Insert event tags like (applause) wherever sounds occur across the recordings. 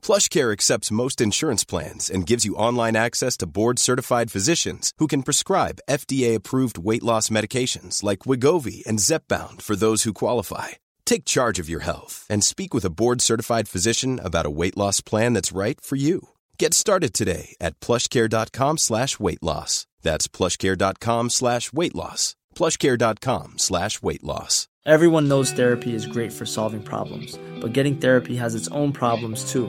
PlushCare accepts most insurance plans and gives you online access to board-certified physicians who can prescribe FDA-approved weight loss medications like Wegovy and Zepbound for those who qualify. Take charge of your health and speak with a board-certified physician about a weight loss plan that's right for you. Get started today at plushcare.com slash weight loss. That's plushcare.com slash weight loss. plushcare.com slash weight loss. Everyone knows therapy is great for solving problems, but getting therapy has its own problems too,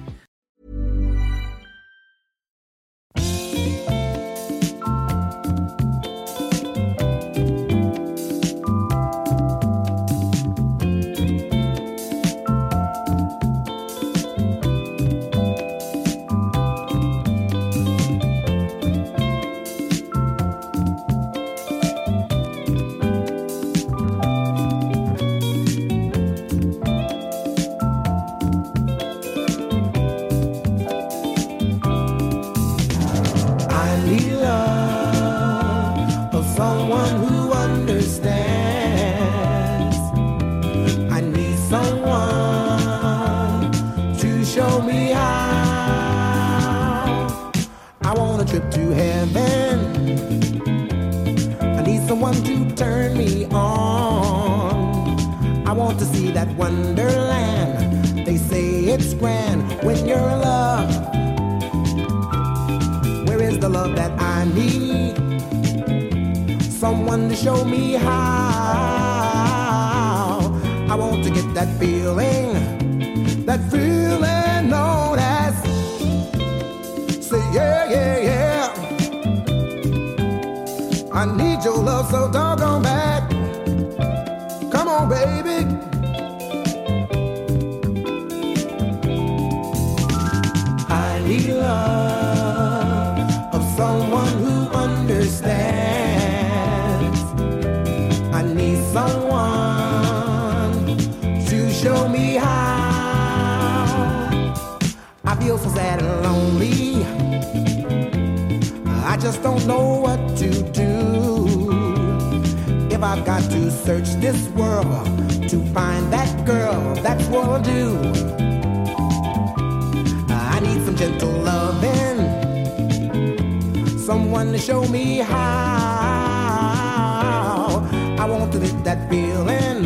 Someone to show me how. I want to get that feeling, know what to do. If I've got to search this world to find that girl, that's what I'll do. I need some gentle loving, someone to show me how. I want to live that feeling,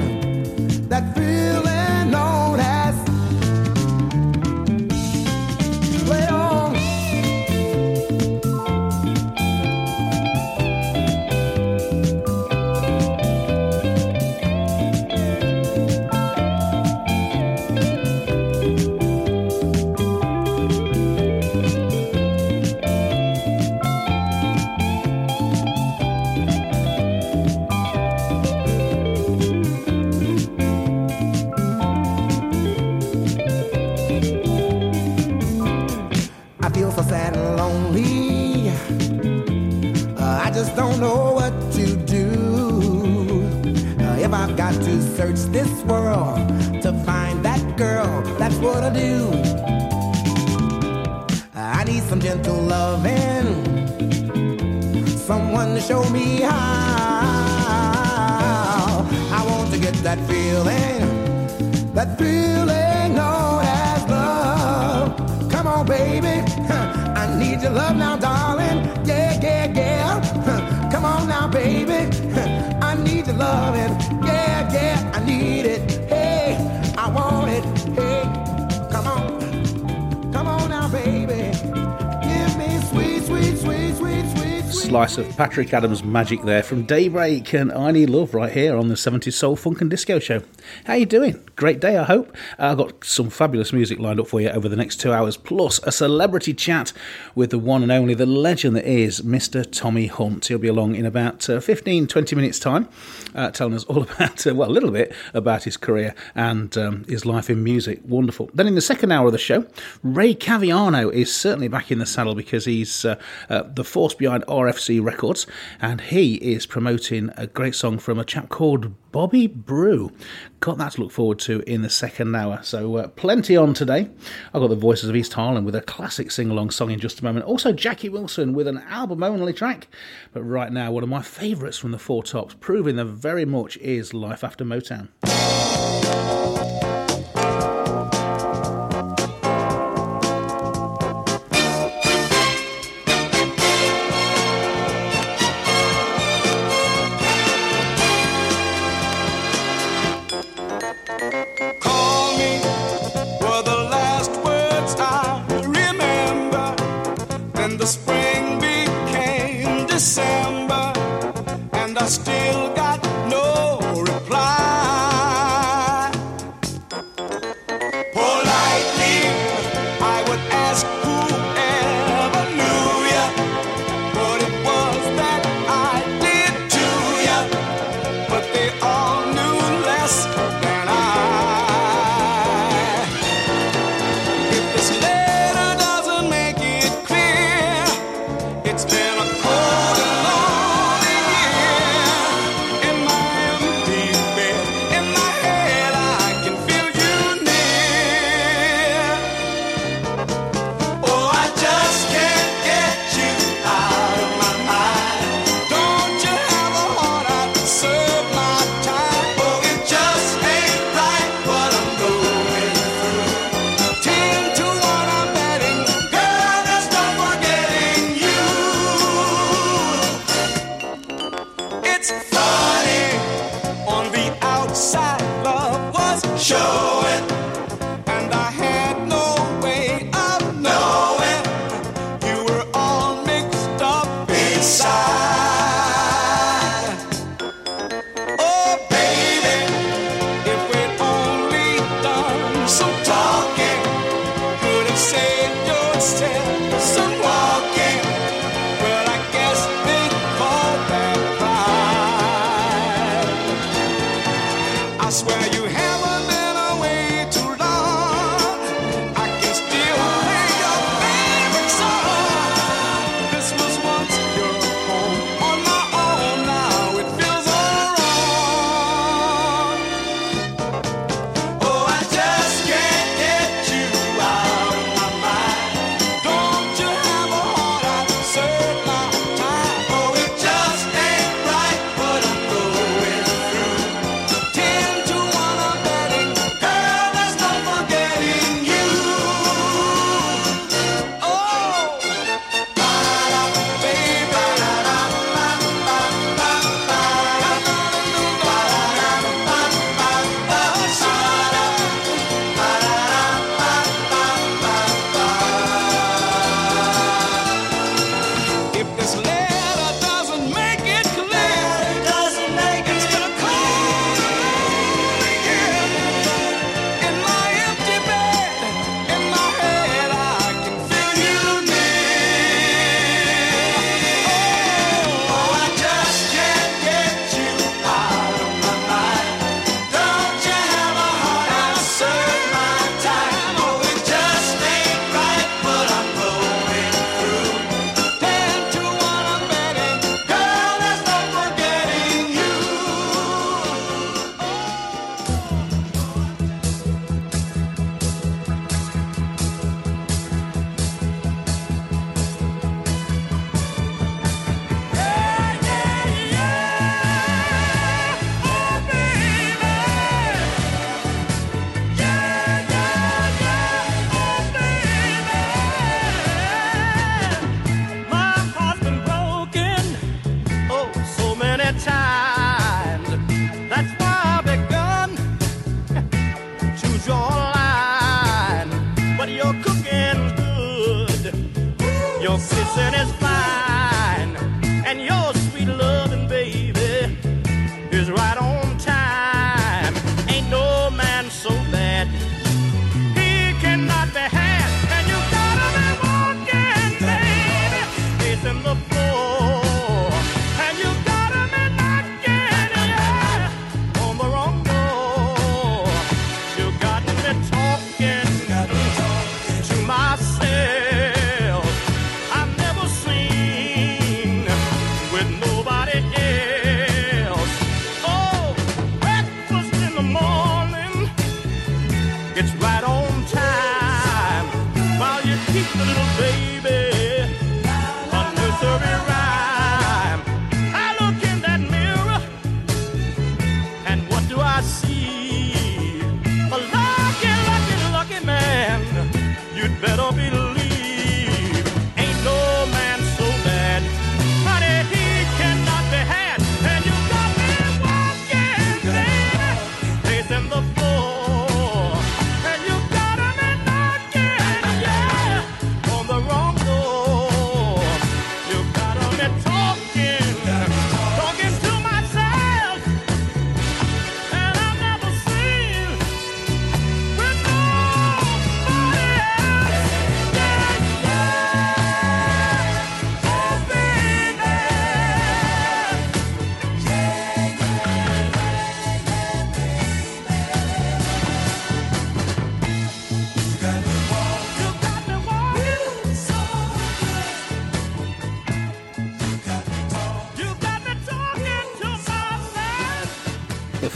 Slice of Patrick Adams magic there from Daybreak and I Need Love right here on the 70s Soul Funk and Disco Show. How you doing? Great day, I hope. Uh, I've got some fabulous music lined up for you over the next two hours, plus a celebrity chat with the one and only, the legend that is Mr. Tommy Hunt. He'll be along in about uh, 15, 20 minutes' time, uh, telling us all (laughs) about, uh, well, a little bit about his career and um, his life in music. Wonderful. Then in the second hour of the show, Ray Caviano is certainly back in the saddle because he's uh, uh, the force behind RFC Records and he is promoting a great song from a chap called Bobby Brew. Got that to look forward to in the second hour. So, uh, plenty on today. I've got the voices of East Harlem with a classic sing along song in just a moment. Also, Jackie Wilson with an album only track. But right now, one of my favourites from the Four Tops, proving that very much is Life After Motown.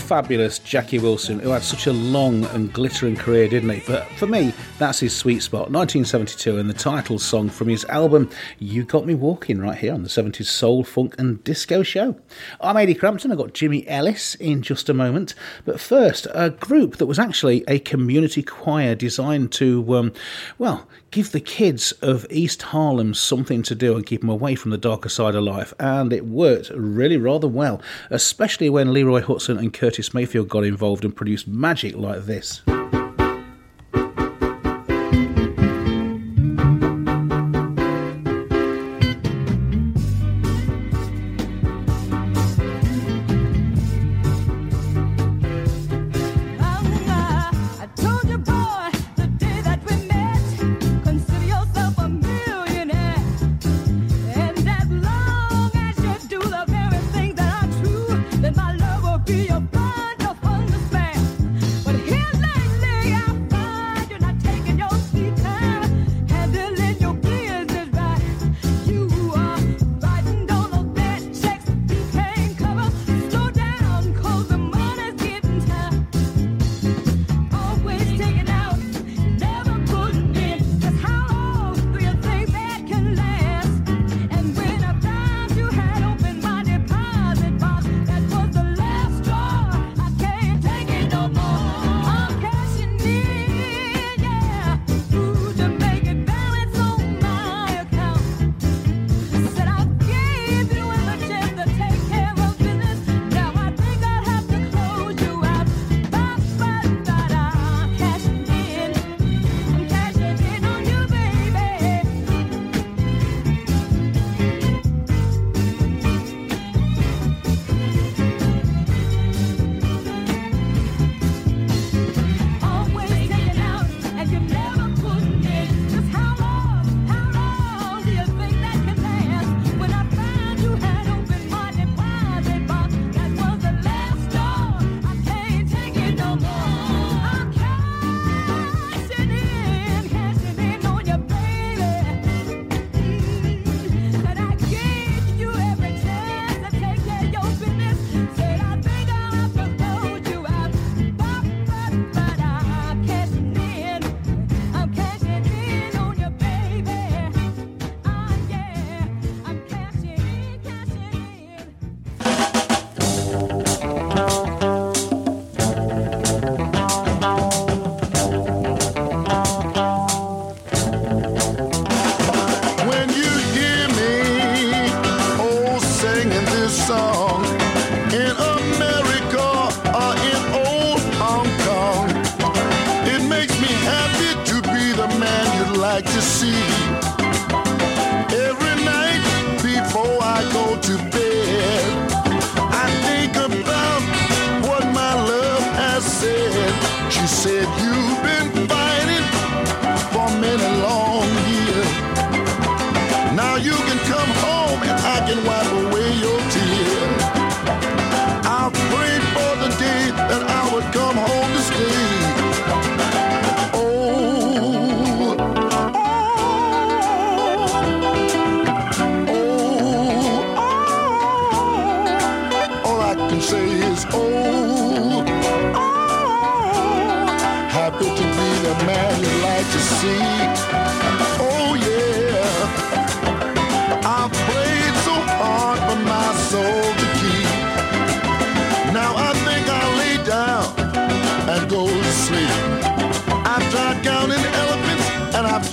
Fabulous Jackie Wilson, who had such a long and glittering career, didn't he? But for me, that's his sweet spot. 1972, and the title song from his album You Got Me Walking, right here on the 70s Soul, Funk, and Disco Show. I'm Ady Crampton. I've got Jimmy Ellis in just a moment. But first, a group that was actually a community choir designed to, um, well, give the kids of East Harlem something to do and keep them away from the darker side of life. And it worked really rather well, especially when Leroy Hutson and Curtis Mayfield got involved and produced magic like this.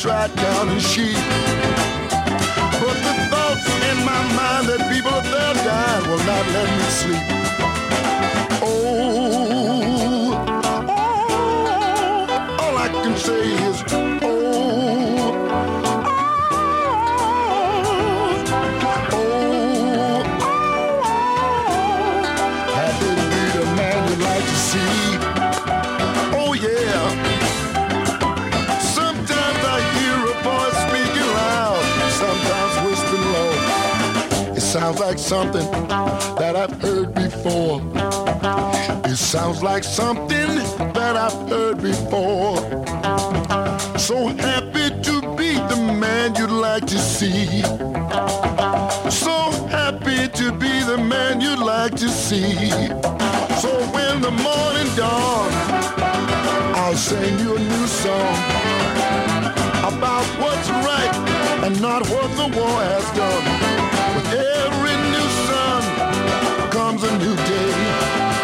Tried counting sheep. But the thoughts in my mind that people are there dying will not let me sleep. Like something that I've heard before. It sounds like something that I've heard before. So happy to be the man you'd like to see. So happy to be the man you'd like to see. So when the morning dawns, I'll sing you a new song about what's right and not what the war has done. Every new sun comes a new day,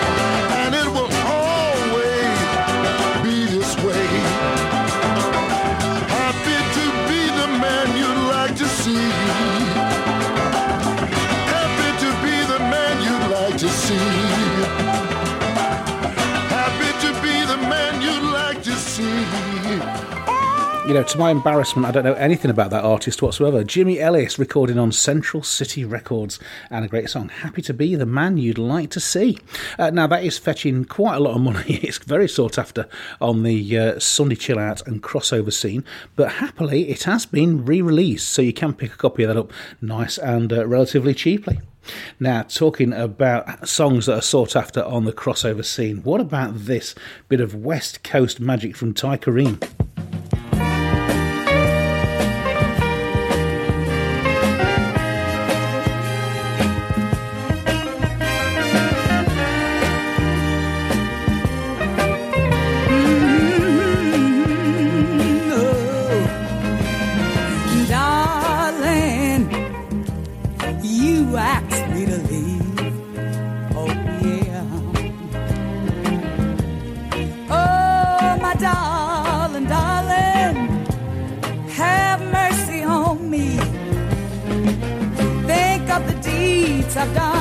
You know, to my embarrassment, I don't know anything about that artist whatsoever. Jimmy Ellis recording on Central City Records and a great song, Happy to Be the Man You'd Like to See. Uh, now, that is fetching quite a lot of money. (laughs) It's very sought after on the uh, Sunday chill out and crossover scene, but happily, it has been re released, so you can pick a copy of that up nice and uh, relatively cheaply. Now, talking about songs that are sought after on the crossover scene, what about this bit of West Coast magic from Ty Karim? I've done.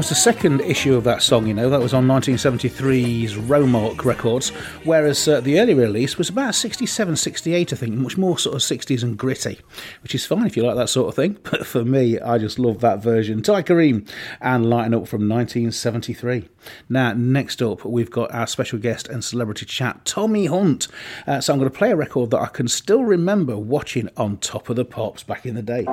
Was the second issue of that song, you know, that was on 1973's Romark Records, whereas uh, the early release was about 67, 68, I think, much more sort of 60s and gritty, which is fine if you like that sort of thing. (laughs) But for me, I just love that version. Ty Karim and Lighten Up from 1973. Now, next up, we've got our special guest and celebrity chat, Tommy Hunt. Uh, so I'm going to play a record that I can still remember watching on Top of the Pops back in the day.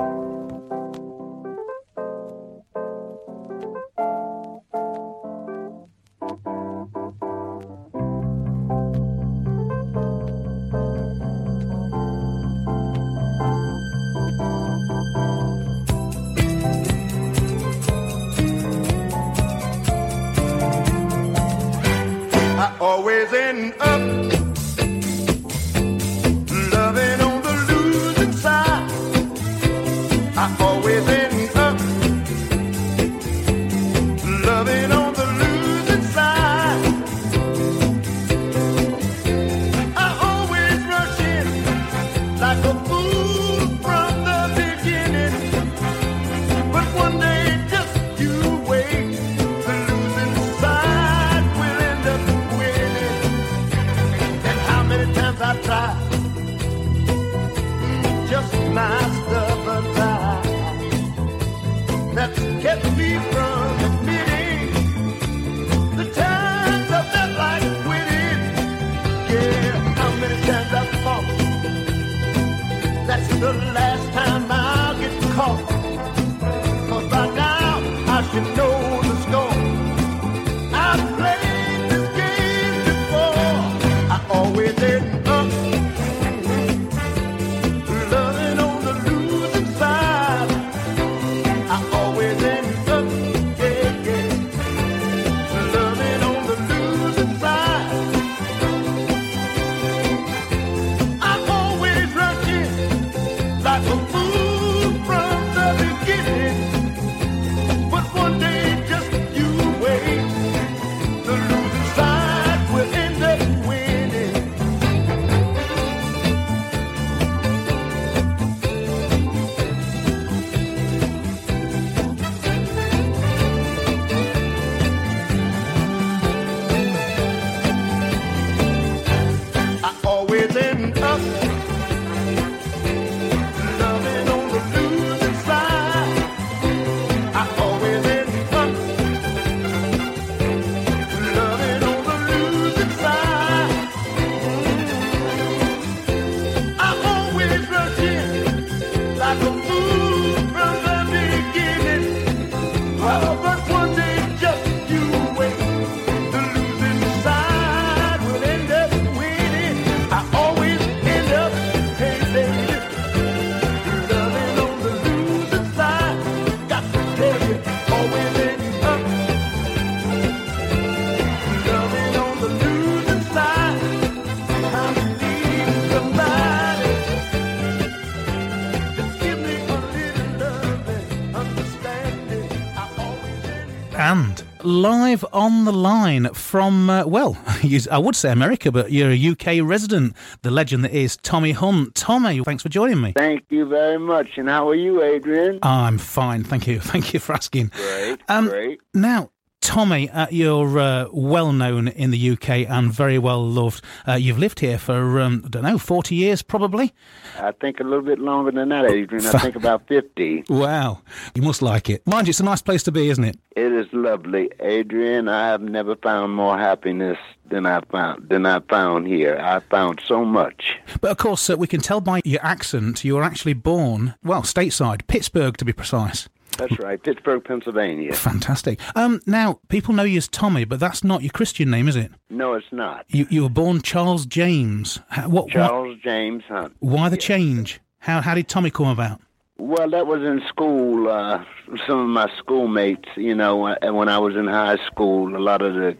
Live on the line from, uh, well, (laughs) I would say America, but you're a UK resident, the legend that is Tommy Hunt. Tommy, thanks for joining me. Thank you very much. And how are you, Adrian? I'm fine, thank you. (laughs) Thank you for asking. Great, Um, great. Now, Tommy, uh, you're uh, well known in the UK and very well loved. Uh, you've lived here for, um, I don't know, 40 years probably? I think a little bit longer than that, Adrian. I think about 50. (laughs) Wow. You must like it. Mind you, it's a nice place to be, isn't it? It is lovely, Adrian. I have never found more happiness than I found than I found here. I found so much. But of course, uh, we can tell by your accent you were actually born, well, stateside, Pittsburgh to be precise. That's right, Pittsburgh, Pennsylvania. Fantastic. Um, now, people know you as Tommy, but that's not your Christian name, is it? No, it's not. You, you were born Charles James. What, what, Charles James Hunt. why the change? How, how did Tommy come about? Well, that was in school. Uh, some of my schoolmates, you know, uh, when I was in high school, a lot of the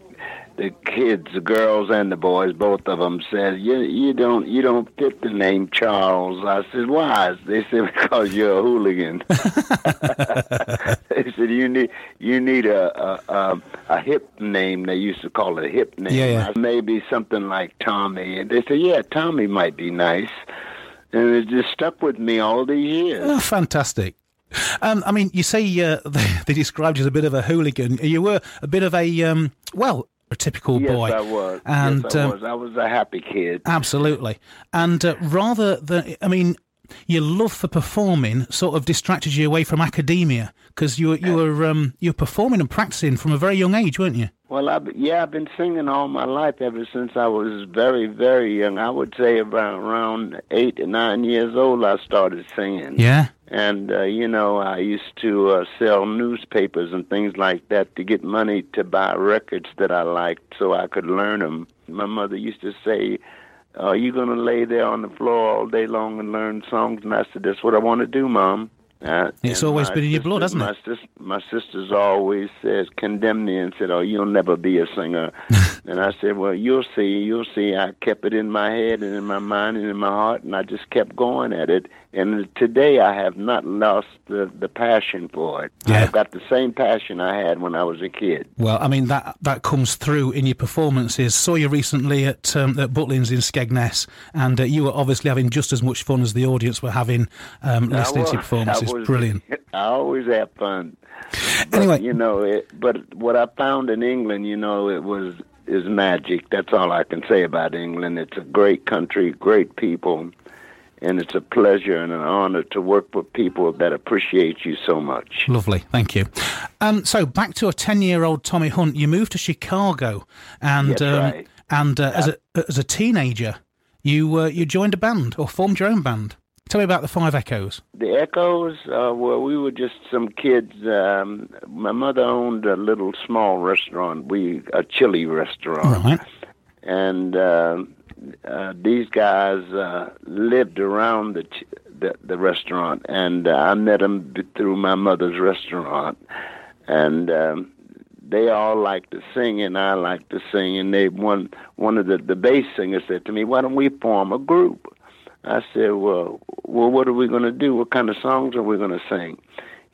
the kids, the girls and the boys, both of them said, "You you don't you don't fit the name Charles." I said, "Why?" They said, (laughs) "Because you're a hooligan." (laughs) they said, "You need you need a a, a a hip name." They used to call it a hip name. Yeah, yeah. Maybe something like Tommy. And they said, "Yeah, Tommy might be nice." And it just stuck with me all these years. Oh, fantastic. Um, I mean, you say uh, they, (laughs) they described you as a bit of a hooligan. You were a bit of a um, well, a typical yes, boy. I was. And yes, I um, was. I was a happy kid. Absolutely. And uh, rather than, I mean, your love for performing sort of distracted you away from academia because you were you were um, you were performing and practicing from a very young age, weren't you? Well, I yeah, I've been singing all my life ever since I was very, very young. I would say about around eight to nine years old, I started singing. Yeah. And uh, you know, I used to uh, sell newspapers and things like that to get money to buy records that I liked, so I could learn them. My mother used to say, "Are you going to lay there on the floor all day long and learn songs?" And I said, "That's what I want to do, Mom." Uh, It's always been in your blood, sisters- hasn't my Sis- my sisters always says condemn me and said, "Oh, you'll never be a singer." (laughs) and I said, "Well, you'll see, you'll see." I kept it in my head and in my mind and in my heart, and I just kept going at it. And today, I have not lost the the passion for it. Yeah. I've got the same passion I had when I was a kid. Well, I mean that that comes through in your performances. Saw you recently at um, at Butlins in Skegness, and uh, you were obviously having just as much fun as the audience were having um, listening to your was- performances. I was- Brilliant. (laughs) I always have fun. But, Anyway. you know, it, but what I found in England, you know, it was is magic. That's all I can say about England. It's a great country, great people, and it's a pleasure and an honor to work with people that appreciate you so much. Lovely, thank you. Um, so back to a ten-year-old Tommy Hunt. You moved to Chicago, and um, right. and uh, as a as a teenager, you uh, you joined a band or formed your own band. Tell me about the Five Echoes. The Echoes, uh, well, we were just some kids. Um, my mother owned a little small restaurant, we a chili restaurant. Right. and uh, these guys uh, lived around the, ch- the the restaurant, and uh, I met them through my mother's restaurant, and um, they all liked to sing, and I liked to sing. And they one one of the the bass singers said to me, "Why don't we form a group?" I said, "Well, well, what are we going to do? What kind of songs are we going to sing?"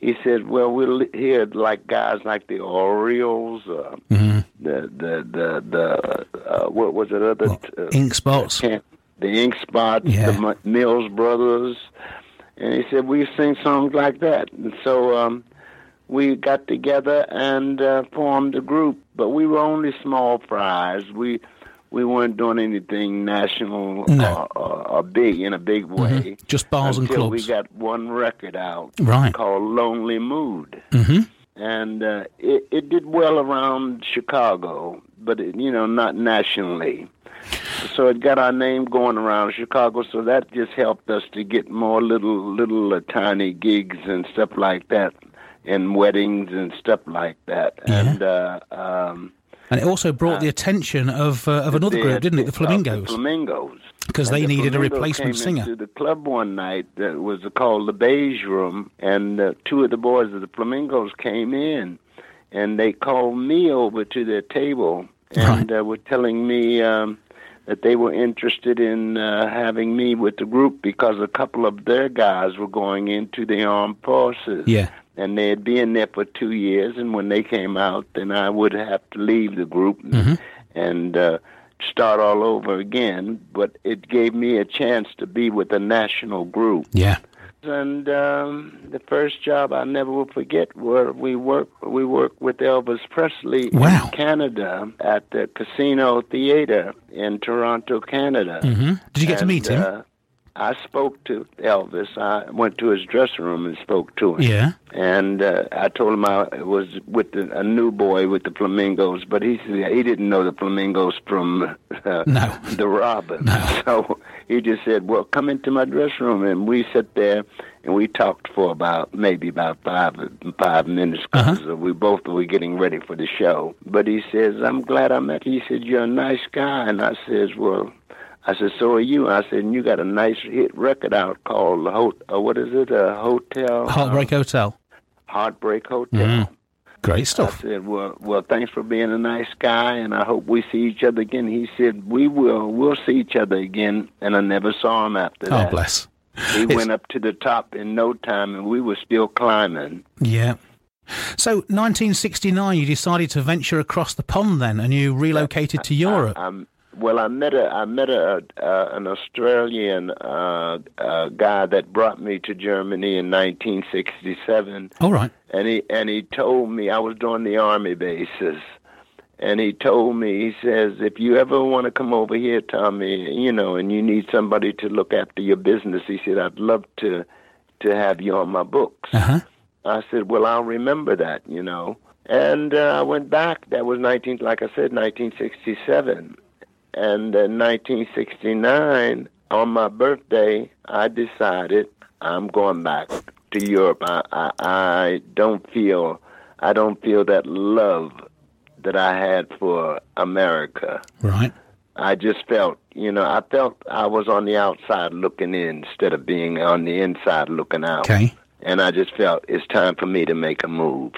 He said, "Well, we'll hear like guys like the Orioles, uh, Mm-hmm. the the the the uh, what was it other uh, Ink Spots. the Ink Spots, Yeah. the M- Mills Brothers, and he said we sing songs like that. And so um, we got together and uh, formed a group, but we were only small fries. We we weren't doing anything national No. or, or, or big in a big way. Just bars and clubs. we got one record out Right. called Lonely Mood hmm and uh, it it did well around Chicago, but it, you know not nationally. So it got our name going around Chicago. So that just helped us to get more little little uh, tiny gigs and stuff like that, and weddings and stuff like that. Yeah. And uh, um, And it also brought the attention of uh, of another group, didn't it? The Flamingos, The Flamingos. because they the needed a replacement singer. Into the club one night that was called the Beige Room, and uh, two of the boys of the Flamingos came in, and they called me over to their table and uh, were telling me um, that they were interested in uh, having me with the group because a couple of their guys were going into the armed forces Yeah. And they had been in there for two years. And when they came out, then I would have to leave the group Mm-hmm. and uh, start all over again. But it gave me a chance to be with a national group. Yeah. And um, the first job I never will forget where we worked we worked with Elvis Presley Wow. in Canada at the Casino Theater in Toronto, Canada. hmm Did you get to meet him? Uh, I spoke to Elvis. I went to his dressing room and spoke to him. yeah. And uh, I told him I was with the, a new boy with the Flamingos, but he said he didn't know the Flamingos from uh, No. the Robin. No. (laughs) So he just said, "Well, come into my dressing room," and we sat there and we talked for about maybe about five five minutes because we both were getting ready for the show. But he says, "I'm glad I met you." He said, "You're a nice guy," and I says, "Well." I said, "So are you?" I said, "And you got a nice hit record out called Ho- uh, what is it? A hotel Heartbreak Hotel. Heartbreak Hotel." Mhm. Great I stuff. said, "Well, well, thanks for being a nice guy, and I hope we see each other again." He said, "We will. We'll see each other again." And I never saw him after Oh, that. bless. He It's- went up to the top in no time, and we were still climbing. Yeah. So, 1969, you decided to venture across the pond then, and you relocated to Europe. I'm Well, I met a I met a uh, an Australian uh, uh, guy that brought me to Germany in 1967, All right. and he and he told me I was doing the army bases, and he told me he says if you ever want to come over here, Tommy, you know, and you need somebody to look after your business, he said I'd love to to have you on my books. Uh-huh. I said, well, I'll remember that, you know. And uh, I went back. That was 19, like I said, 1967. And in 1969, on my birthday, I decided I'm going back to Europe. I, I, I don't feel, I don't feel that love that I had for America. Right. I just felt, you know, I felt I was on the outside looking in instead of being on the inside looking out. Okay. And I just felt it's time for me to make a move.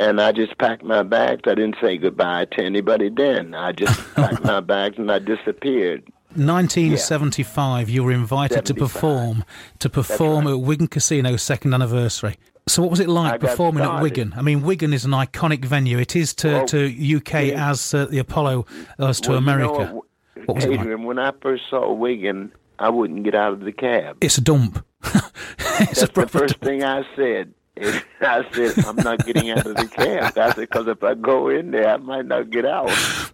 And I just packed my bags. I didn't say goodbye to anybody then. I just (laughs) packed my bags and I disappeared. 1975, you were invited to perform to perform at Wigan Casino's second anniversary. So what was it like I performing at. Wigan? I mean, Wigan is an iconic venue. It is to, Well, to UK yeah. as uh, the Apollo as to Well, you know America. what, was it like? Adrian, when I first saw Wigan, I wouldn't get out of the cab. It's a dump. (laughs) it's That's a the first dump. thing I said. (laughs) I said, I'm not getting out of the camp. I said, because if I go in there, I might not get out.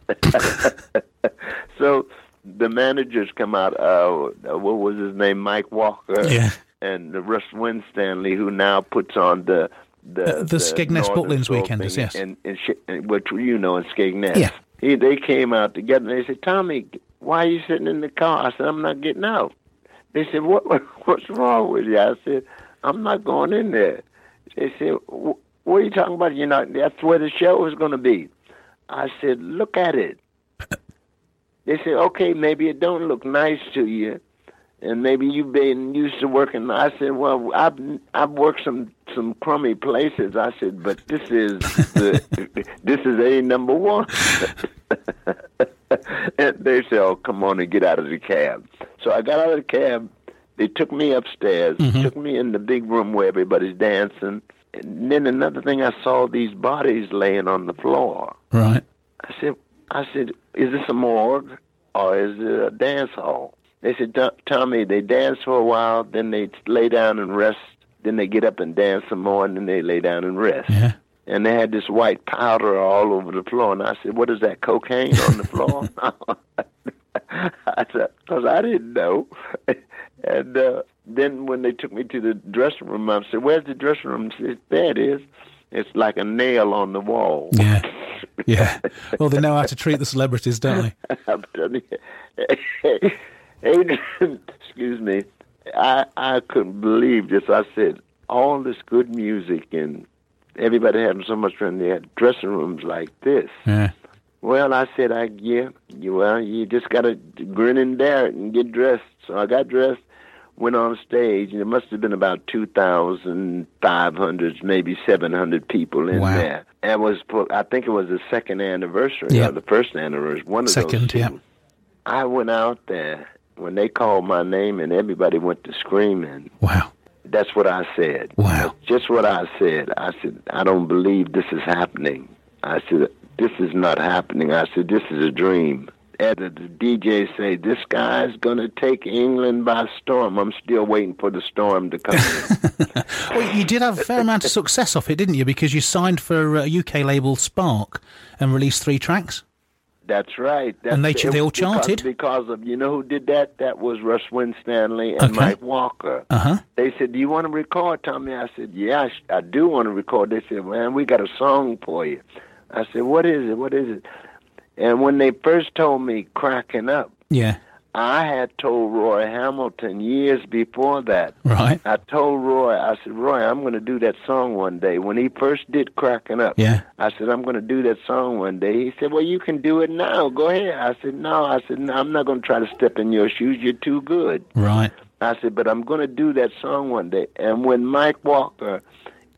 (laughs) so the managers come out, uh, what was his name, Mike Walker, Yeah. and Russ Winstanley, who now puts on the the, Uh, the Skegness Butlins Soul Weekenders, yes. and, and, which you know in Skegness. Yeah. He, they came out together. and They said, "Tommy, why are you sitting in the car?" I said, "I'm not getting out." They said, "What? (laughs) What's wrong with you?" I said, "I'm not going in there." They said, "What are you talking about? You know. That's where the show is going to be." I said, "Look at it." (laughs) They said, "Okay, maybe it don't look nice to you, and maybe you've been used to working." I said, "Well, I've I've worked some some crummy places." I said, "But this is the (laughs) this is a number one." (laughs) and they said, "Oh, come on and get out of the cab." So I got out of the cab. They took me upstairs, mm-hmm. took me in the big room where everybody's dancing. And then another thing, I saw these bodies laying on the floor. Right. I said, I said, is this a morgue or is it a dance hall? They said, "To- Tommy, they dance for a while, then they lay down and rest, then they get up and dance some more, and then they lay down and rest. Yeah. And they had this white powder all over the floor, and I said, what is that, cocaine on the floor? (laughs) (laughs) I said, because I didn't know. (laughs) and uh, then when they took me to the dressing room, I said, where's the dressing room? She said, there it is. It's like a nail on the wall. Yeah. Yeah. Well, they know how to treat the celebrities, don't they? (laughs) You. (laughs) Adrian, excuse me. I I couldn't believe this. I said all this good music and everybody having so much fun. They had dressing rooms like this. Yeah. Well, I said, I yeah, you well, you just gotta grin and bear it and get dressed. So I got dressed, went on stage, and it must have been about two thousand five hundred, maybe seven hundred people in Wow. there. It was, I think it was the second anniversary Yeah. or the first anniversary, one of Second, those two. yeah. I went out there when they called my name and everybody went to screaming. Wow. That's what I said. Wow. That's just what I said. I said, I don't believe this is happening. I said, this is not happening. I said, this is a dream. The DJ say, this guy's going to take England by storm. I'm still waiting for the storm to come. (laughs) Well, you did have a fair amount of success off it, didn't you? Because you signed for uh, UK label Spark and released three tracks. That's right. That's And they they all because- charted? because of you know who did that? That was Russ Winstanley and Okay. Mike Walker. Uh huh. They said, "Do you want to record, Tommy?" I said, "Yeah, I, sh- I do want to record." They said, "Man, we got a song for you." I said, "What is it? What is it?" And when they first told me "Cracking Up," Yeah. I had told Roy Hamilton years before that. Right. I told Roy, I said, "Roy, I'm going to do that song one day." When he first did "Cracking Up," Yeah. I said, I'm going to do that song one day. He said, Well, you can do it now. Go ahead. I said, No. I said, no, I'm not going to try to step in your shoes. You're too good. Right. I said, But I'm going to do that song one day. And when Mike Walker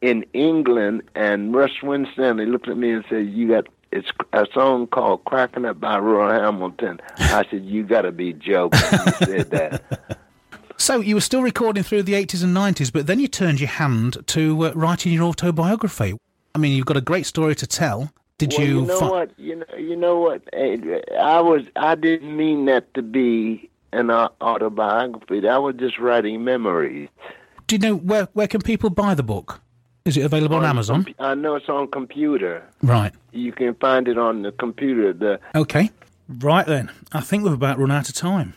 in England and Russ Winstanley looked at me and said, You got it's a song called Cracking Up by Roy Hamilton. I said, You got to be joking. You said that. (laughs) So you were still recording through the 80s and 90s, but then you turned your hand to uh, writing your autobiography. I mean, you've got a great story to tell. Did well, you? You know fi- what? You know. You know what? I was. I didn't mean that to be an autobiography. I was just writing memories. Do you know where where can people buy the book? Is it available on Amazon? compu- uh, I know it's on computer. Right. You can find it on the computer. The Okay. Right then. I think we've about run out of time.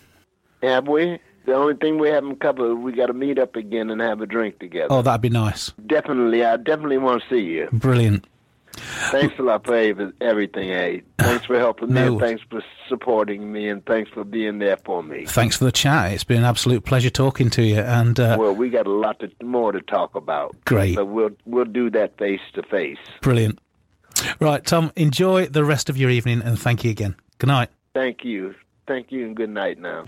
have we? The only thing we haven't covered, we got to meet up again and have a drink together. Oh, that'd be nice. Definitely, I definitely want to see you. Brilliant. Thanks a lot for everything, Aid. Thanks for helping me. No. and Thanks for supporting me, and thanks for being there for me. Thanks for the chat. It's been an absolute pleasure talking to you. And uh, Well, we got a lot to, more to talk about. Great. But we'll we'll do that face to face. brilliant. Right, Tom. Enjoy the rest of your evening, and thank you again. Good night. Thank you. Thank you, and good night. Now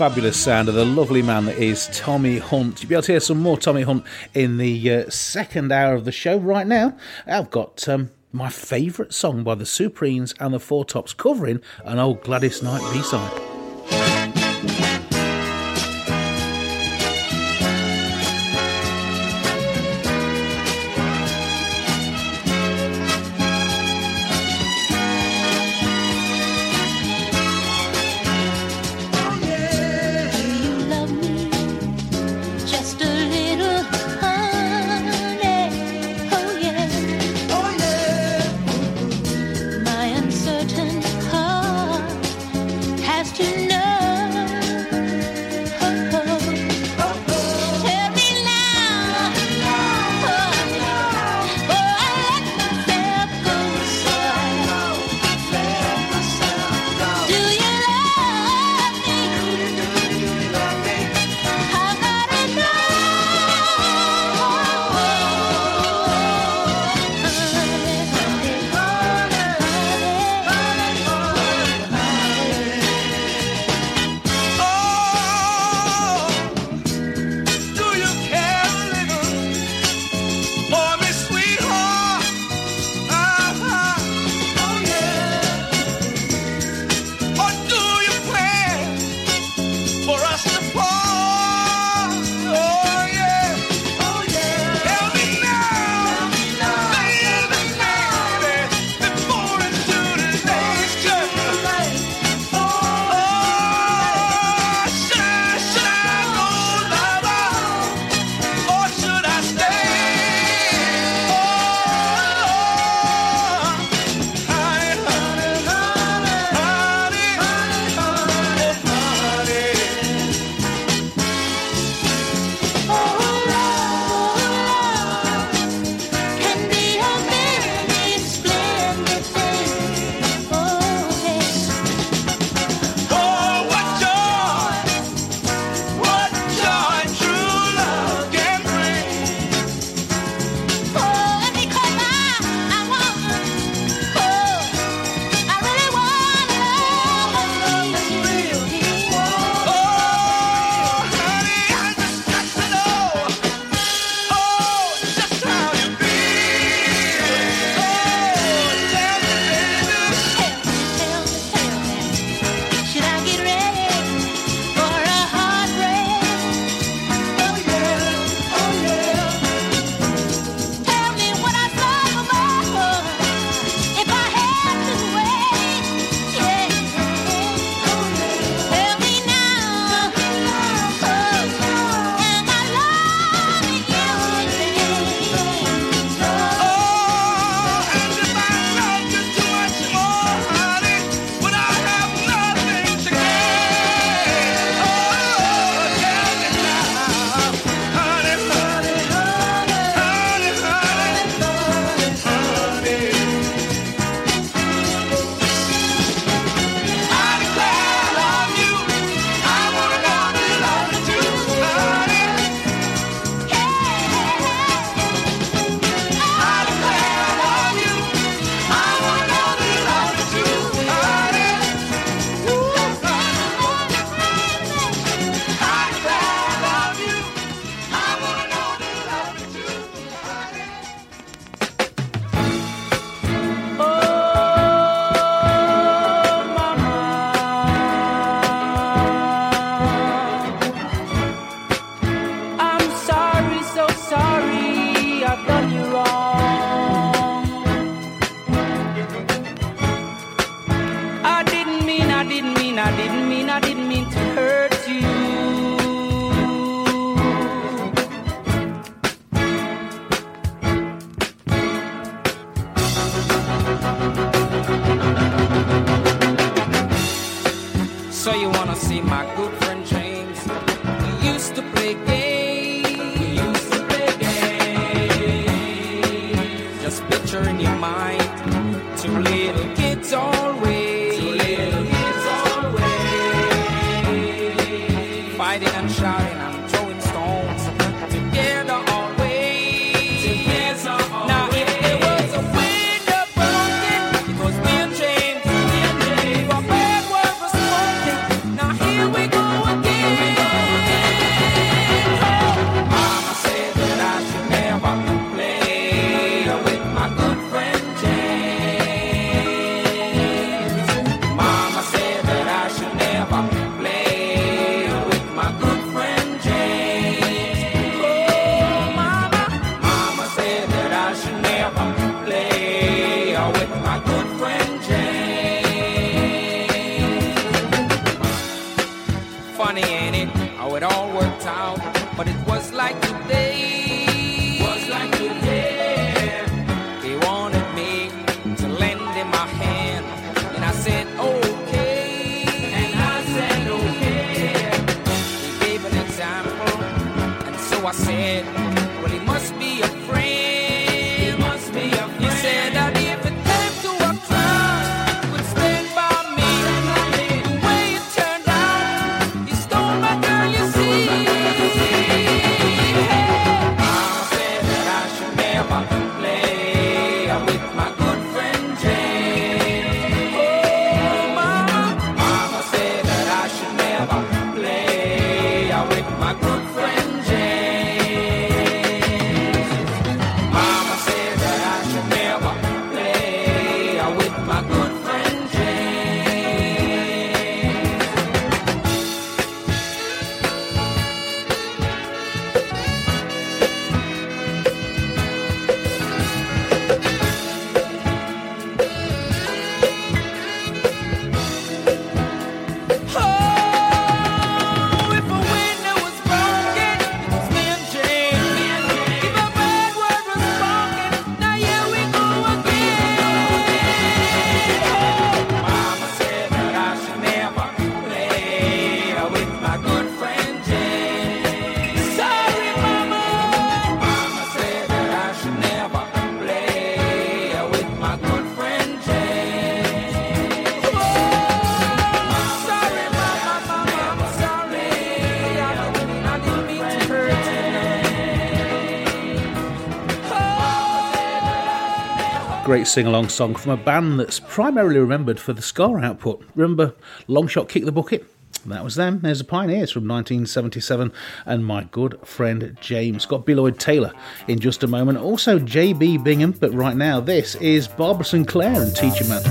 Fabulous sound of the lovely man that is Tommy Hunt. You'll be able to hear some more Tommy Hunt in the uh, second hour of the show. Right now, I've got um, my favourite song by the Supremes and the Four Tops covering an old Gladys Knight B side. great sing along song from a band that's primarily remembered for the ska output. Remember Longshot Kick the Bucket? That was them. There's the Pioneers from 1977 and my good friend James Scott B. Lloyd Taylor in just a moment. Also J.B. Bingham, but right now this is Barbara Sinclair and Teacher Man.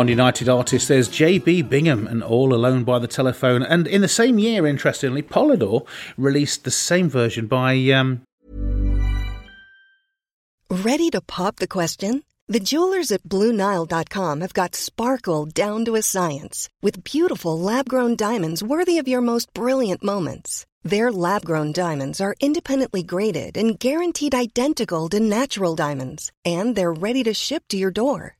On United Artists, there's JB Bingham and All Alone by the Telephone. And in the same year, interestingly, Polydor released the same version by. Um, Ready to pop the question? The jewelers at BlueNile.com have got sparkle down to a science with beautiful lab grown diamonds worthy of your most brilliant moments. Their lab grown diamonds are independently graded and guaranteed identical to natural diamonds, and they're ready to ship to your door.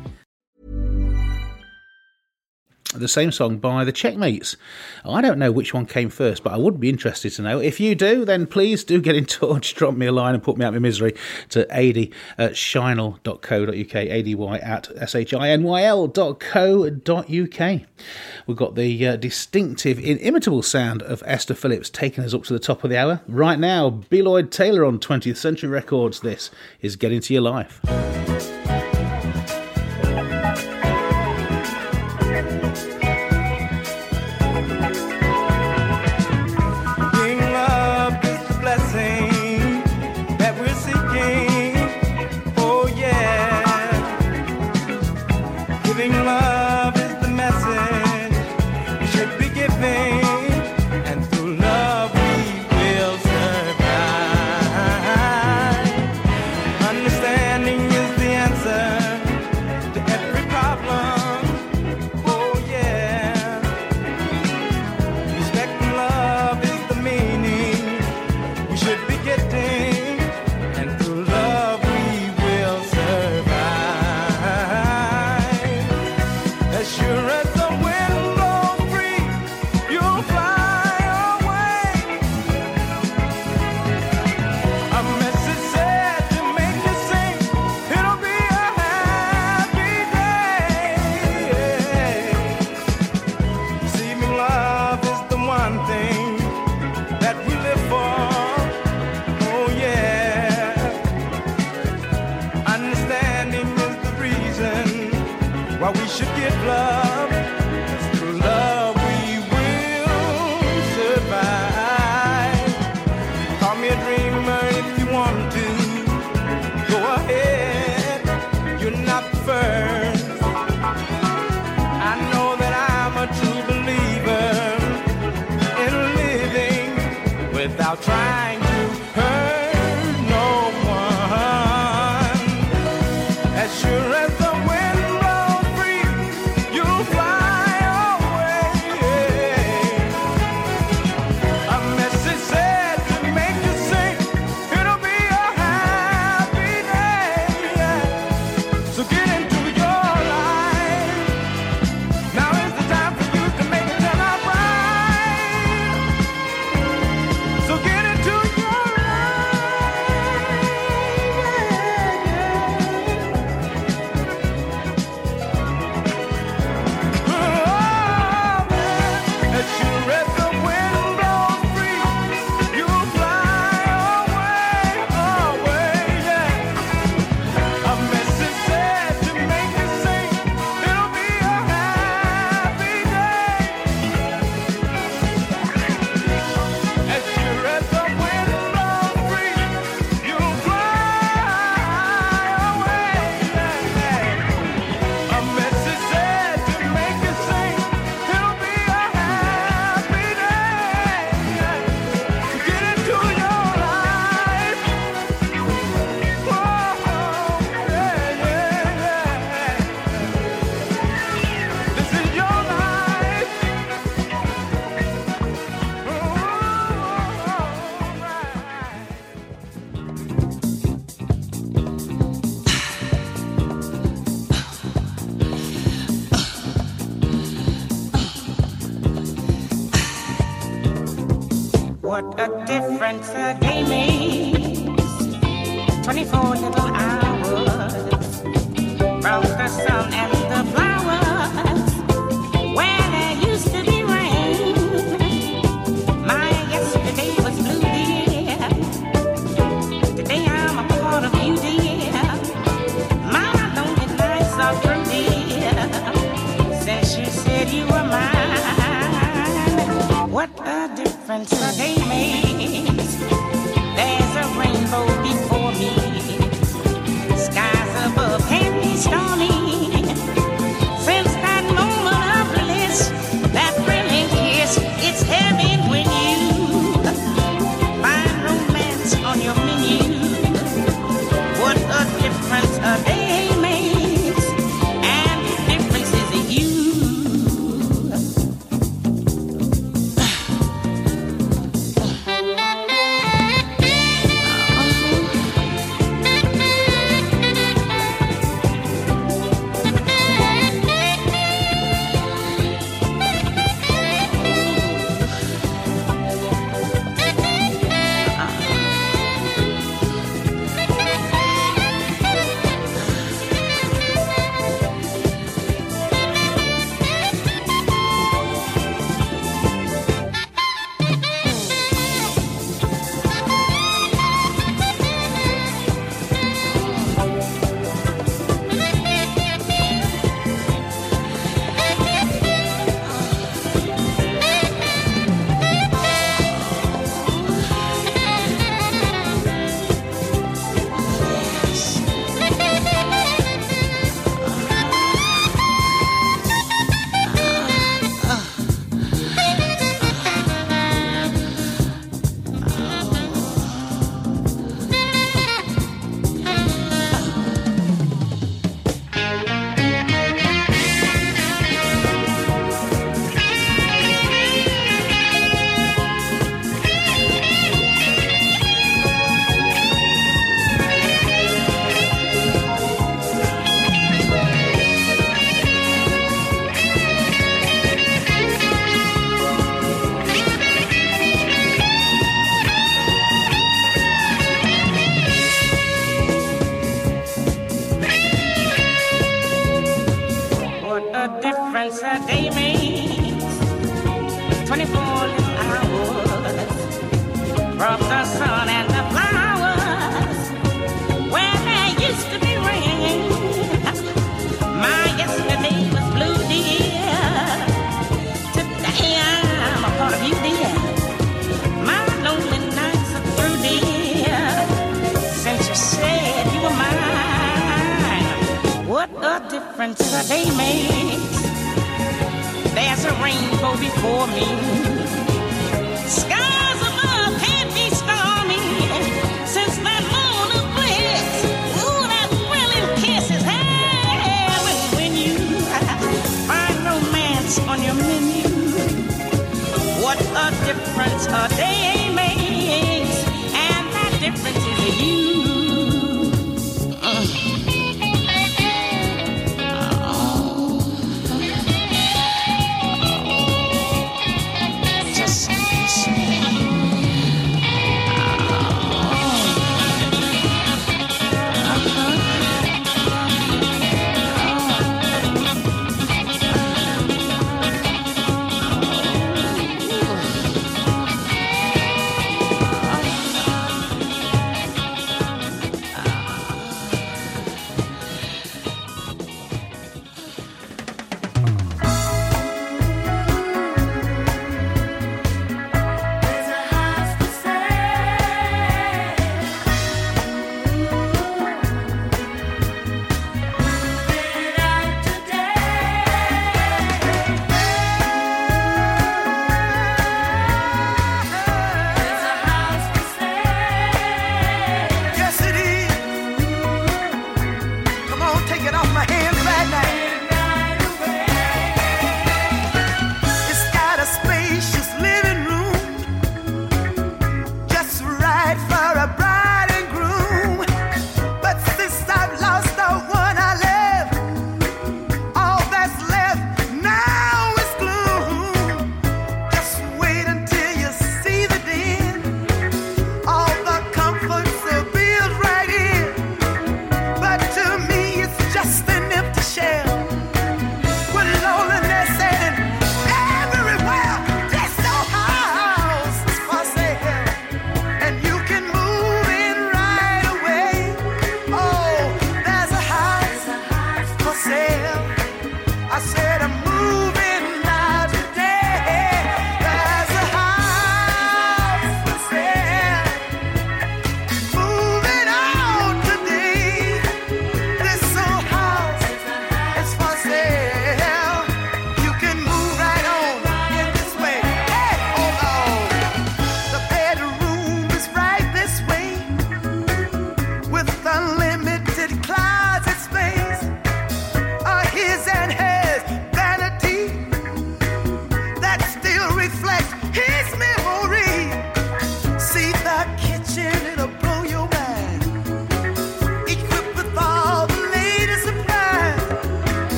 the same song by the Checkmates. I don't know which one came first, but I would be interested to know. If you do, then please do get in (laughs) touch, drop me a line and put me out of my misery to ad at shinyl.co.uk, ady at shinyl.co.uk. We've got the uh, distinctive, inimitable sound of Esther Phillips taking us up to the top of the hour. Right now, B. Lloyd Taylor on 20th Century Records. This is Get Into Your Life.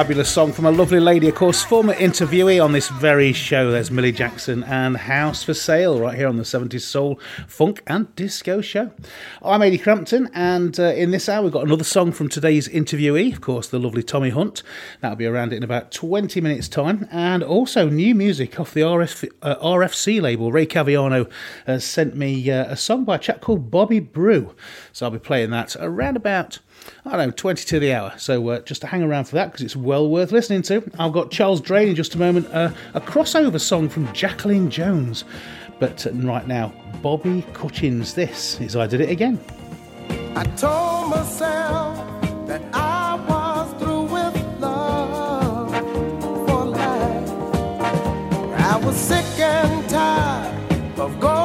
Fabulous song from a lovely lady, of course, former interviewee on this very show. There's Millie Jackson and House for Sale right here on the 70s Soul, Funk and Disco Show. I'm Ady Crampton, and uh, in this hour, we've got another song from today's interviewee, of course, the lovely Tommy Hunt. That'll be around in about 20 minutes' time, and also new music off the RF, uh, RFC label. Ray Caviano has sent me uh, a song by a chap called Bobby Brew, so I'll be playing that around about. I don't know, 20 to the hour. So uh, just to hang around for that because it's well worth listening to. I've got Charles Drain in just a moment, uh, a crossover song from Jacqueline Jones. But uh, right now, Bobby Cutchins. This is I Did It Again. I told myself that I sick and tired of going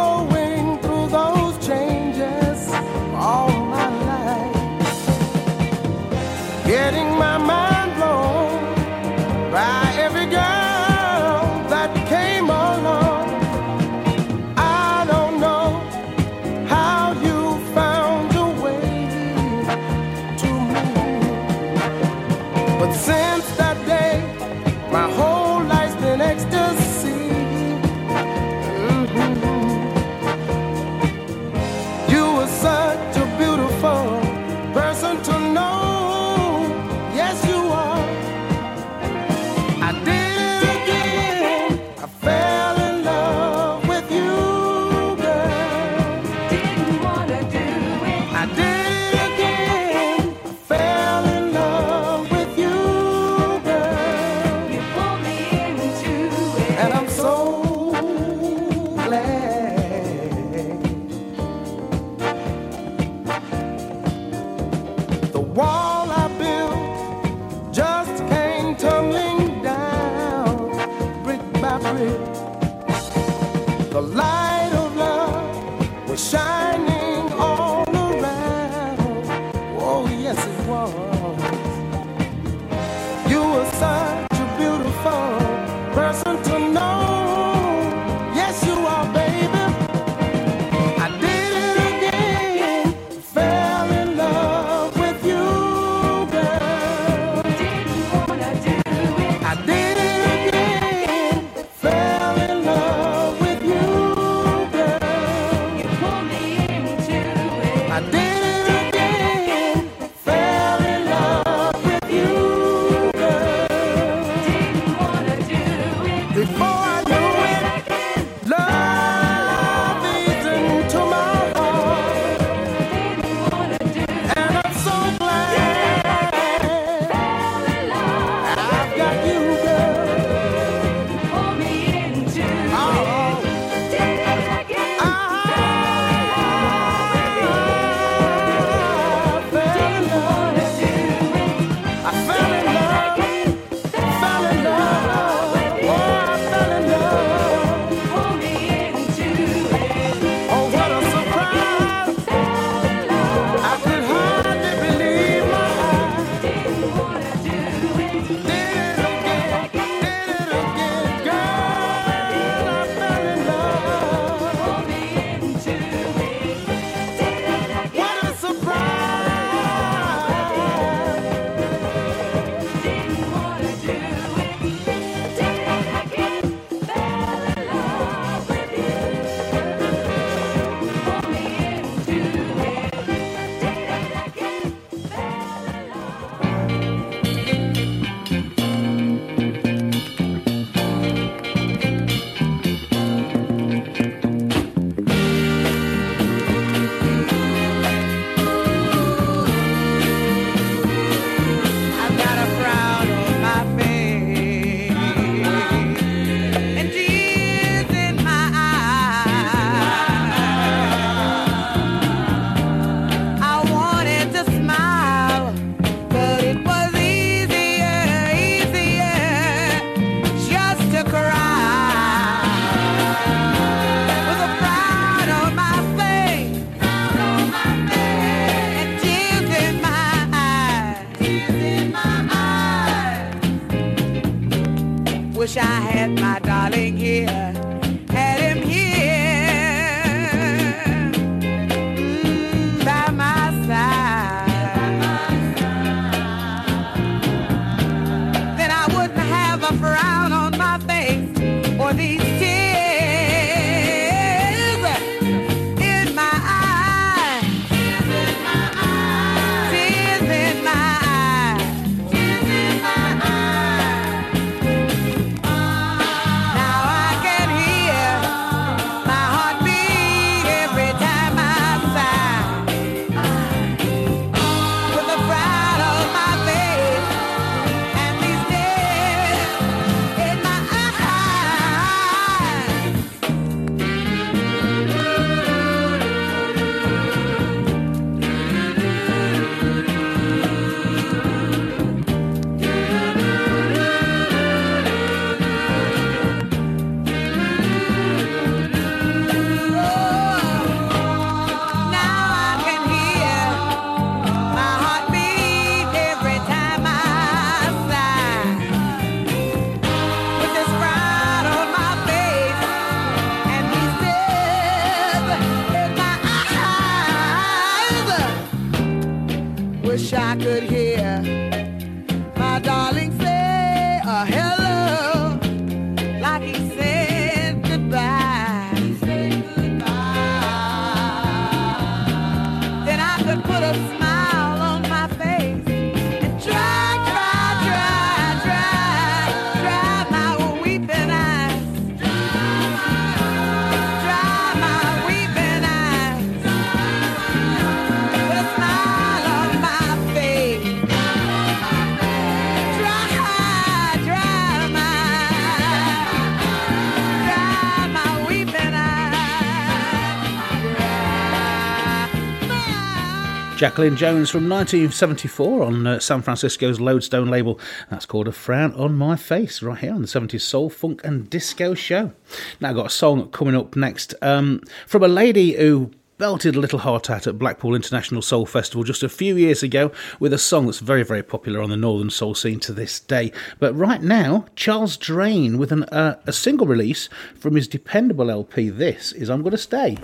Jacqueline Jones from 1974 on uh, San Francisco's Lodestone label. That's called A Frown on My Face, right here on the 70s Soul, Funk and Disco Show. Now, I've got a song coming up next um, from a lady who belted a little heart out at Blackpool International Soul Festival just a few years ago with a song that's very, very popular on the Northern Soul scene to this day. But right now, Charles Drain with an, uh, a single release from his Dependable LP. This is I'm Gonna Stay.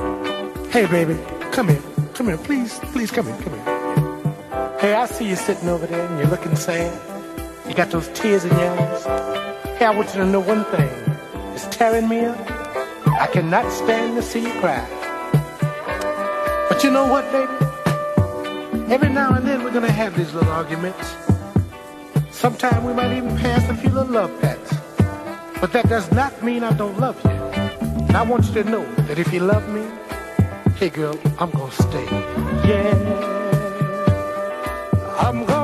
Hey, baby, come here. Come here, please. Please come here. Come here. Hey, I see you sitting over there and you're looking sad. You got those tears in your eyes. Hey, I want you to know one thing. It's tearing me up. I cannot stand to see you cry. But you know what, baby? Every now and then we're gonna have these little arguments. Sometimes we might even pass a few little love pats. But that does not mean I don't love you. And I want you to know that if you love me, hey girl, I'm gonna stay. Yeah. I'm gonna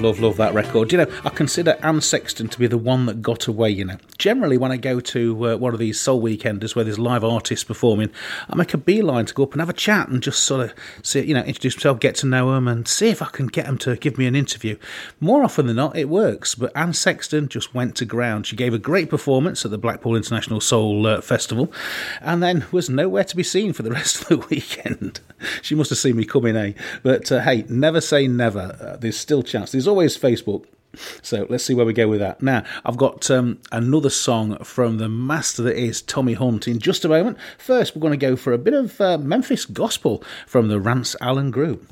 love, love, that record. You know, I consider Ann Sexton to be the one that got away, you know. Generally, when I go to uh, one of these soul weekenders where there's live artists performing, I make a beeline to go up and have a chat and just sort of see, you know, introduce myself, get to know them, and see if I can get them to give me an interview. More often than not, it works. But Ann Sexton just went to ground. She gave a great performance at the Blackpool International Soul uh, Festival and then was nowhere to be seen for the (laughs) rest of the weekend. she must have seen me coming, eh? But uh, hey, never say never. Uh, there's still chance. There's always Facebook. So let's see where we go with that. Now, I've got um, another song from the master that is Tommy Hunt in just a moment. First, we're going to go for a bit of uh, Memphis gospel from the Rance Allen Group.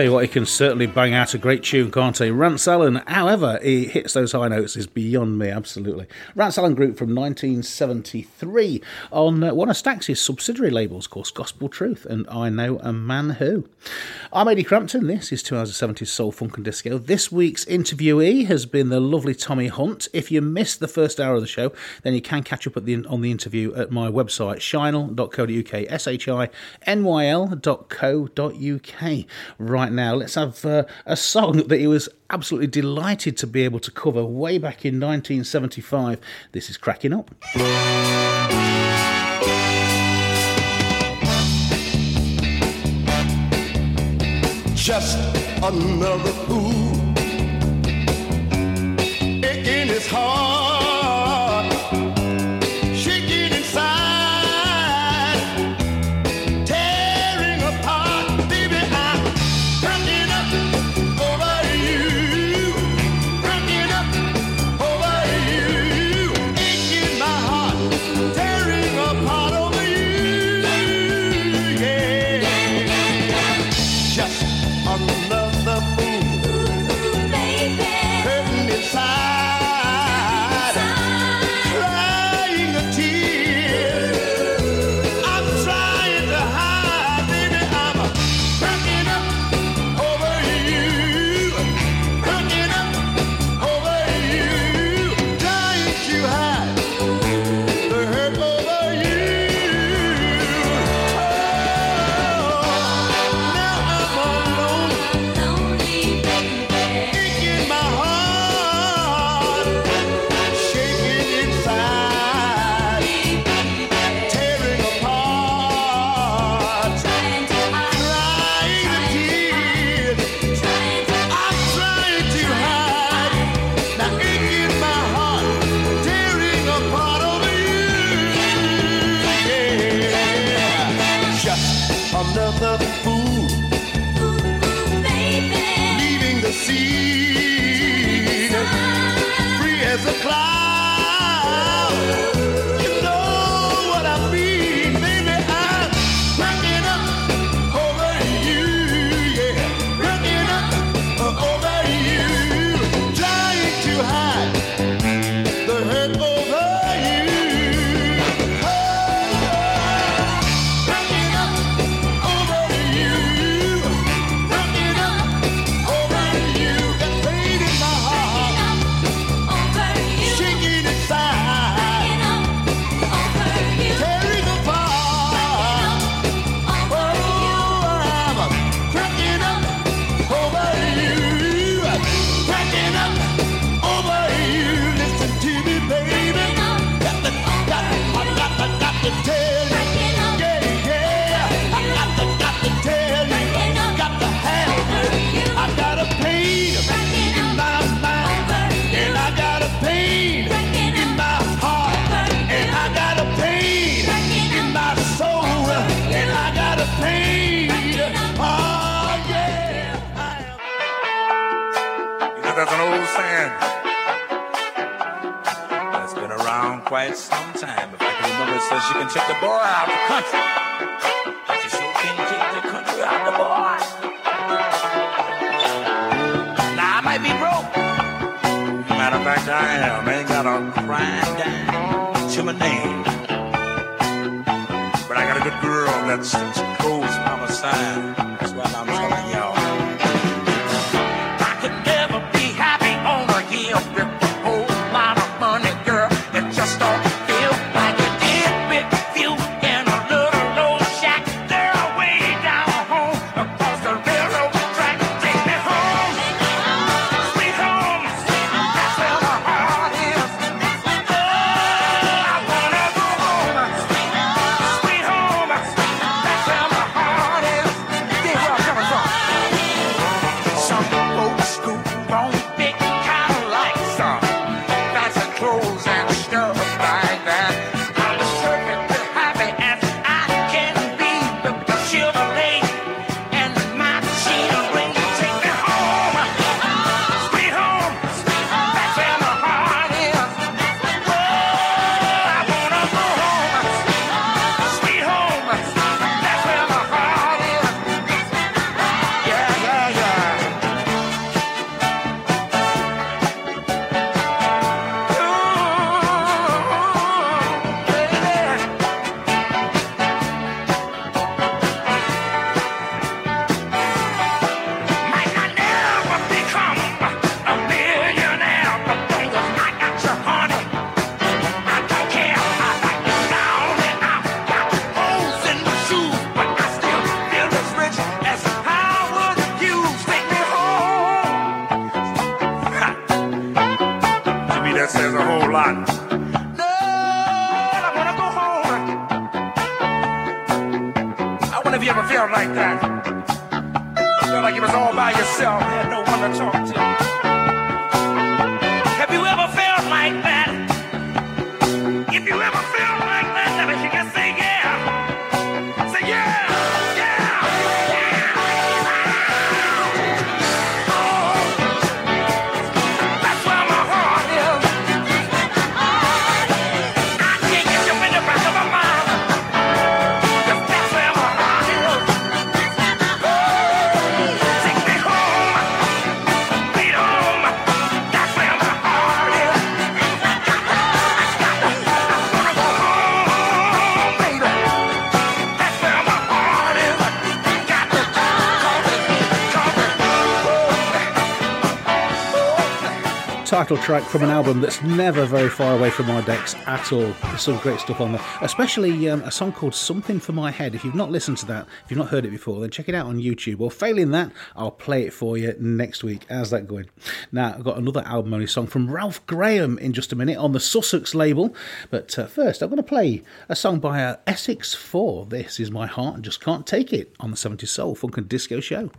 Tell you what, he can certainly bang out a great tune, can't he? Rance Allen, however, he hits those high notes is beyond me, absolutely. Rance Allen Group from 1973 on uh, one of Stax's subsidiary labels of course, Gospel Truth and I Know a Man Who. I'm Ady Crampton, this is 2 hours of 70s Soul, Funk and Disco. This week's interviewee has been the lovely Tommy Hunt. If you missed the first hour of the show, then you can catch up the, on the interview at my website, shinyl.co.uk, S-H-I-N-Y-L.co.uk. Right now, let's have uh, a song that he was absolutely delighted to be able to cover way back in 1975. This is Cracking Up. Just another fool title track from an album that's never very far away from our decks at all. There's some great stuff on there, especially um, a song called Something for My Head. If you've not listened to that, if you've not heard it before, then check it out on YouTube. Or failing that, I'll play it for you next week. How's that going? Now, I've got another album only song from Ralph Graham in just a minute on the Sussex label. But uh, first, I'm going to play a song by uh, Essex 4. This is My Heart and Just Can't Take It on the 70s Soul Funk and Disco Show.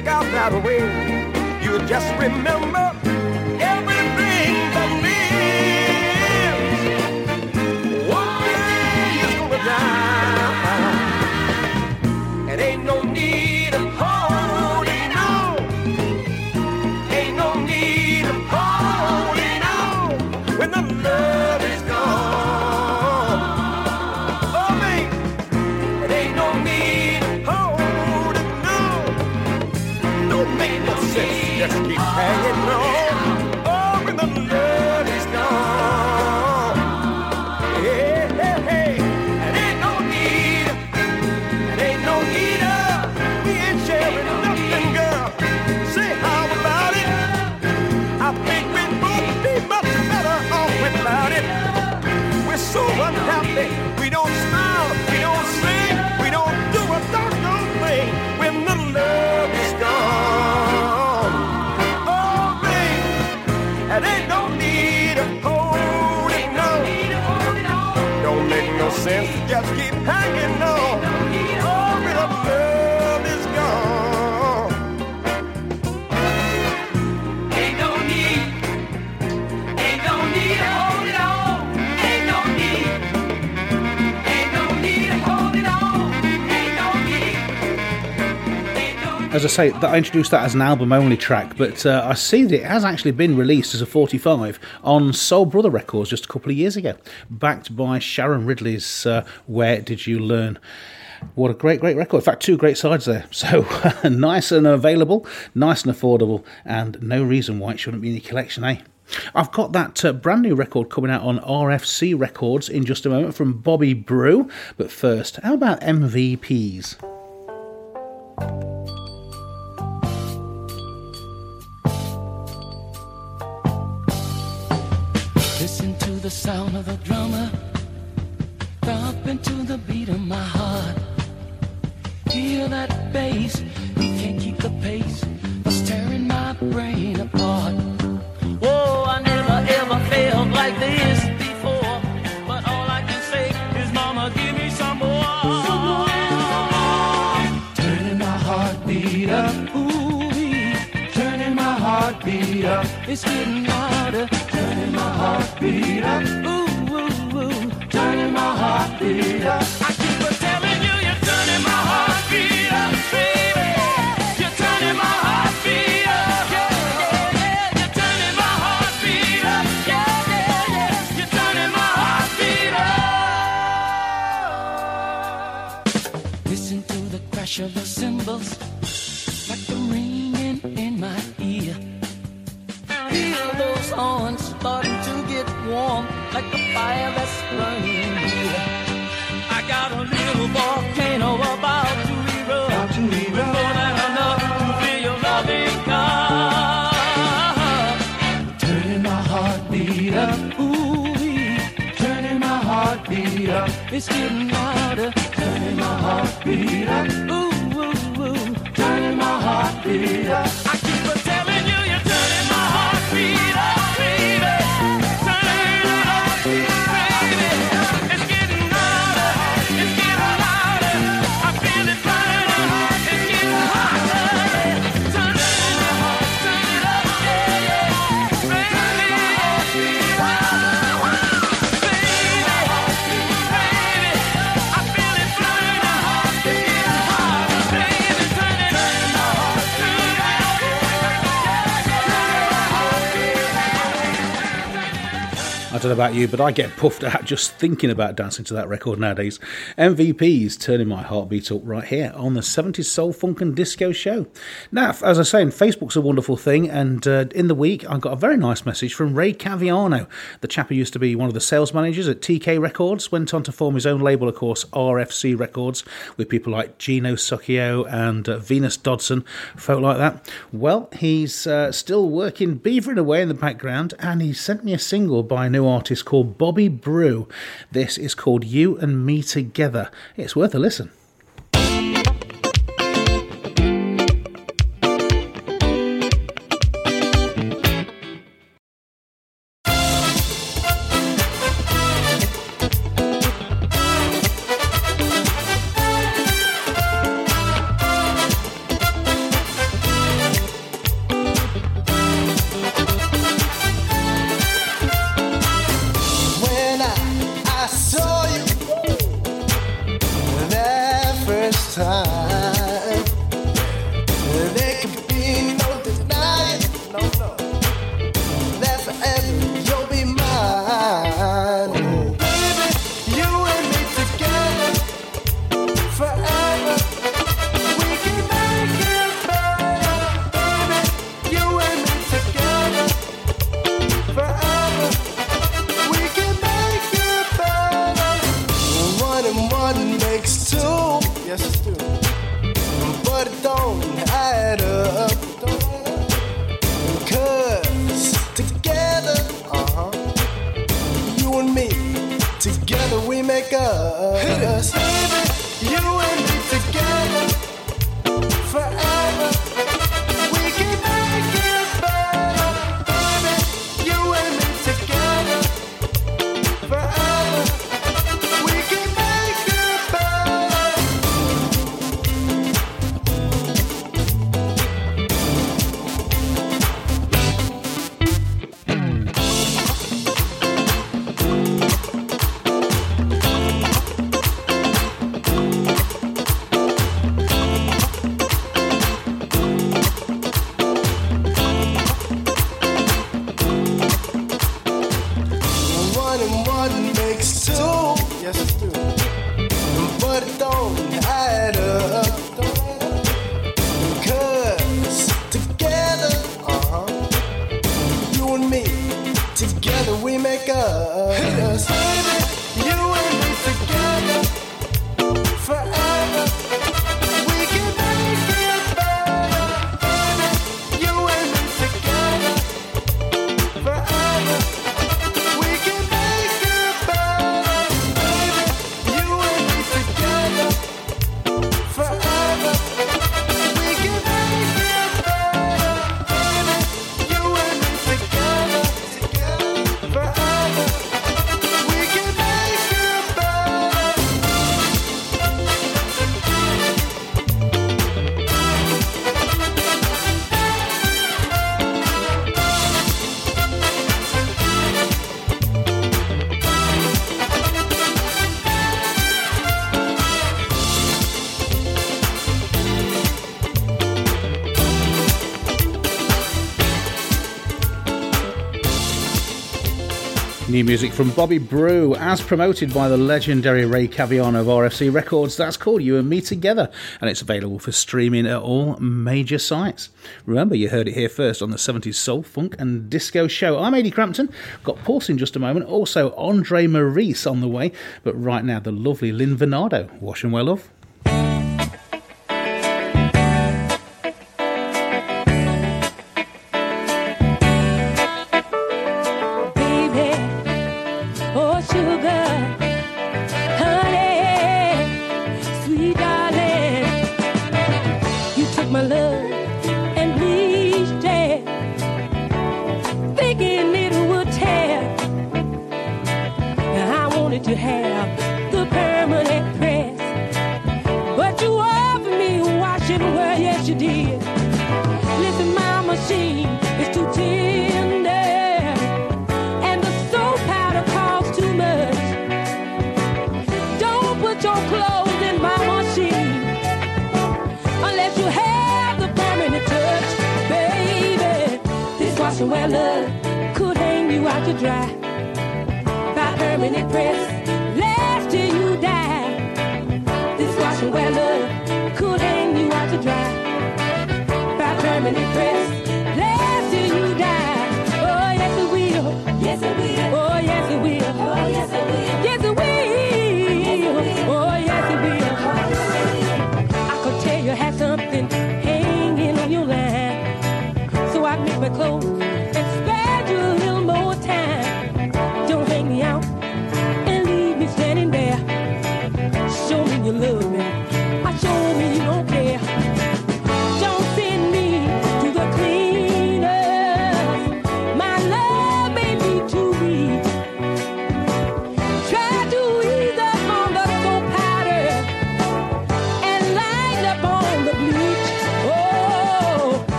Work out that way. You just remember sense. Just As I say, that I introduced that as an album only track, but uh, I see that it has actually been released as a 45 on Soul Brother Records just a couple of years ago, backed by Sharon Ridley's uh, Where Did You Learn? What a great, great record. In fact, two great sides there. (laughs) So nice and available, nice and affordable, and no reason why it shouldn't be in your collection, eh? I've got that uh, brand new record coming out on RFC Records in just a moment from Bobby Brew. But first, how about MVPs? Sound of the drummer, thumping to the beat of my heart. Feel that bass, you can't keep the pace, it's tearing my brain apart. Whoa, I never ever felt like this before, but all I can say is, Mama, give me some more. Turning my heartbeat up, ooh, turning my heartbeat up. It's getting my heartbeat up, ooh, ooh, ooh, turning my heartbeat up. Fire that's burning here. I got a little volcano about to erupt. We're more than enough to feel your loving come. Turning my heartbeat up, ooh, turning my heartbeat up. It's getting louder. Turning my heartbeat up, ooh, ooh, ooh, turning my heartbeat up. Don't know about you, but I get puffed out just thinking about dancing to that record nowadays. MVP's turning my heartbeat up right here on the 70s Soul Funk and Disco Show. Now, as I saying, Facebook's a wonderful thing, and uh, in the week I got a very nice message from Ray Caviano, the chap who used to be one of the sales managers at TK Records, went on to form his own label, of course, RFC Records, with people like Gino Soccio and uh, Venus Dodson, folk like that. Well, he's uh, still working, beavering away in the background, and he sent me a single by a new artist called Bobby Brew. This is called You and Me Together. It's worth a listen. Make us. New music from Bobby Brew, as promoted by the legendary Ray Caviano of RFC Records. That's called You and Me Together, and it's available for streaming at all major sites. Remember, you heard it here first on the 70s Soul, Funk, and Disco Show. I'm Ady Crampton. Got Pulse in just a moment. Also, Andre Maurice on the way. But right now, the lovely Lynn Varnado. Wash and well, love.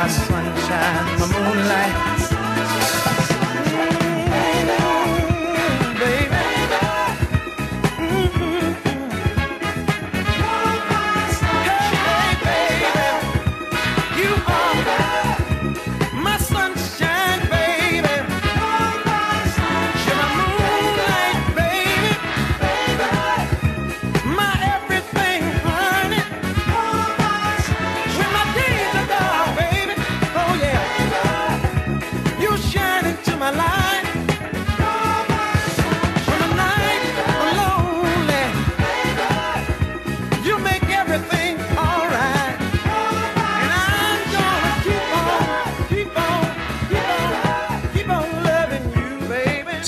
My sunshine, my moonlight.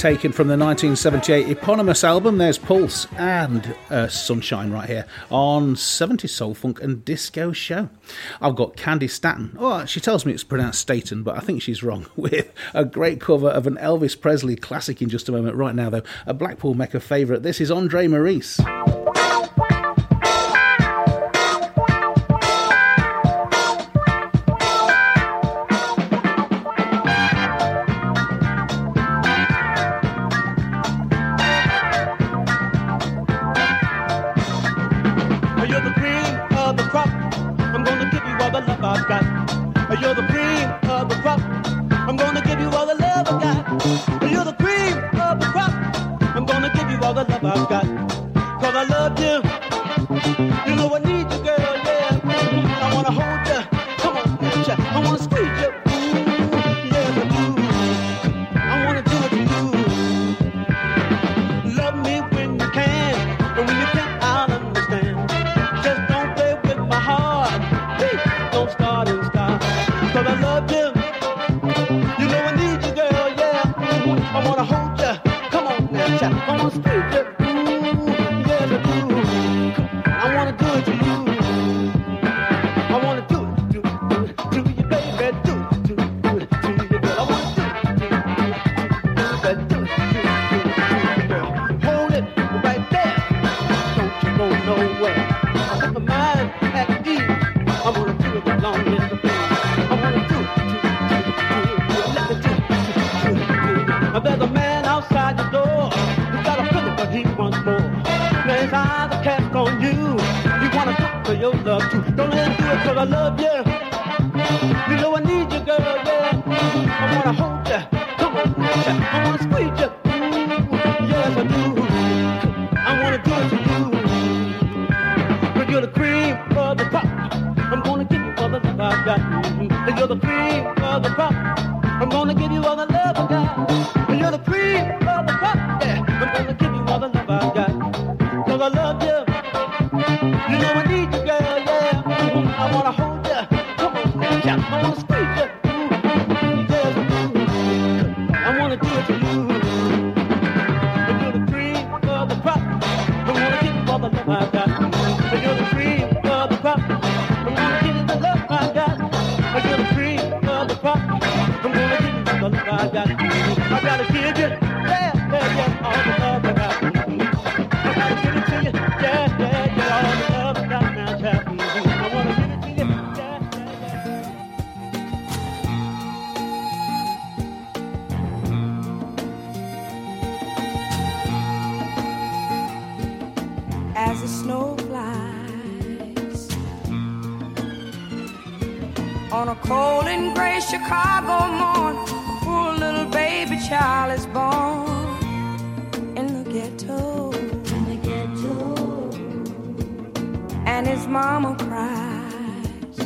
taken from the 1978 eponymous album. There's Pulse and uh, Sunshine right here on 70s Soul Funk and Disco Show. I've got Candy Staton. Oh, she tells me it's pronounced Staten, but I think she's wrong. (laughs) With a great cover of an Elvis Presley classic in just a moment. Right now, though, a Blackpool Mecca favourite. This is Andre Maurice. the snow flies. On a cold and gray Chicago morn, poor little baby child is born in the ghetto. In the ghetto. And his mama cries.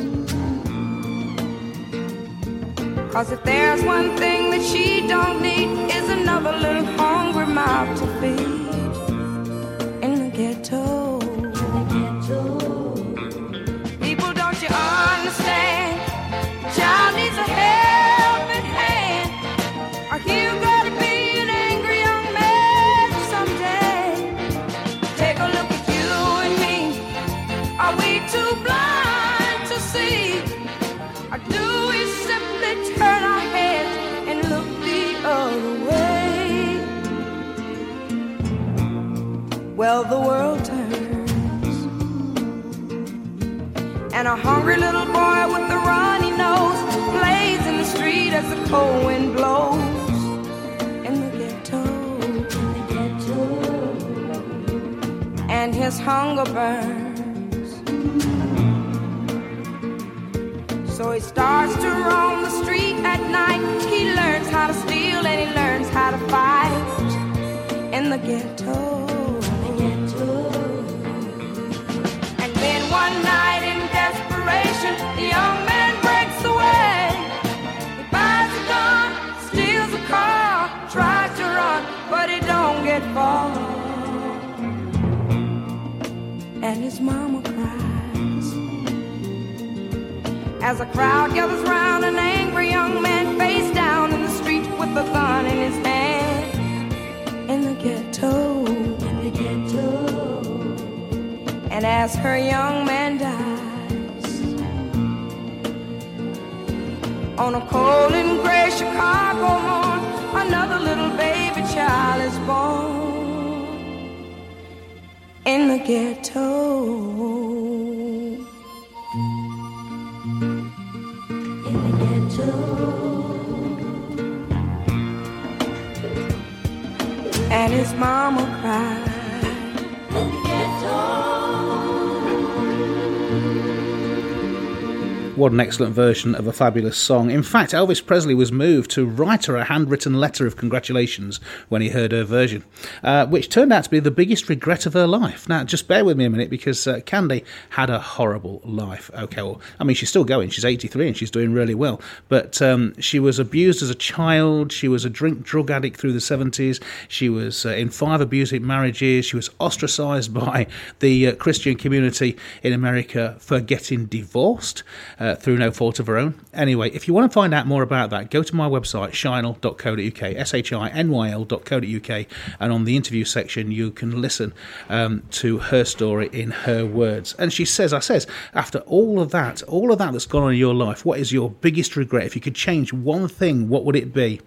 Cause if there's one thing that she don't need, is another little hungry mouth to feed ghetto. well the world turns. And a hungry little boy with a runny nose plays in the street as the cold wind blows. In the the ghetto. and his hunger burns. So he starts to roam the street at night. He learns how to steal and he learns how to fight in the ghetto. One night in desperation, the young man breaks away. He buys a gun, steals a car, tries to run, but he don't get far. And his mama cries. As a crowd gathers round, an angry young man face down in the street with a gun in his hand. In the ghetto, in the ghetto. And as her young man dies on a cold and gray Chicago morn, another little baby child is born in the ghetto. In the ghetto. And his mama cried. What an excellent version of a fabulous song. In fact, Elvis Presley was moved to write her a handwritten letter of congratulations when he heard her version, uh, which turned out to be the biggest regret of her life. Now, just bear with me a minute because uh, Candy had a horrible life. Okay, well, I mean, she's still going. She's 83 and she's doing really well. But um, she was abused as a child. She was a drink drug addict through the 70s. She was uh, in five abusive marriages. She was ostracized (laughs) by the uh, Christian community in America for getting divorced uh, through no fault of her own. Anyway, if you want to find out more about that, go to my website, shinyl.co.uk, S H I N Y L.co.uk, and on the interview section, you can listen um, to her story in her words. And she says, I says, after all of that, all of that that's gone on in your life, what is your biggest regret? If you could change one thing, what would it be?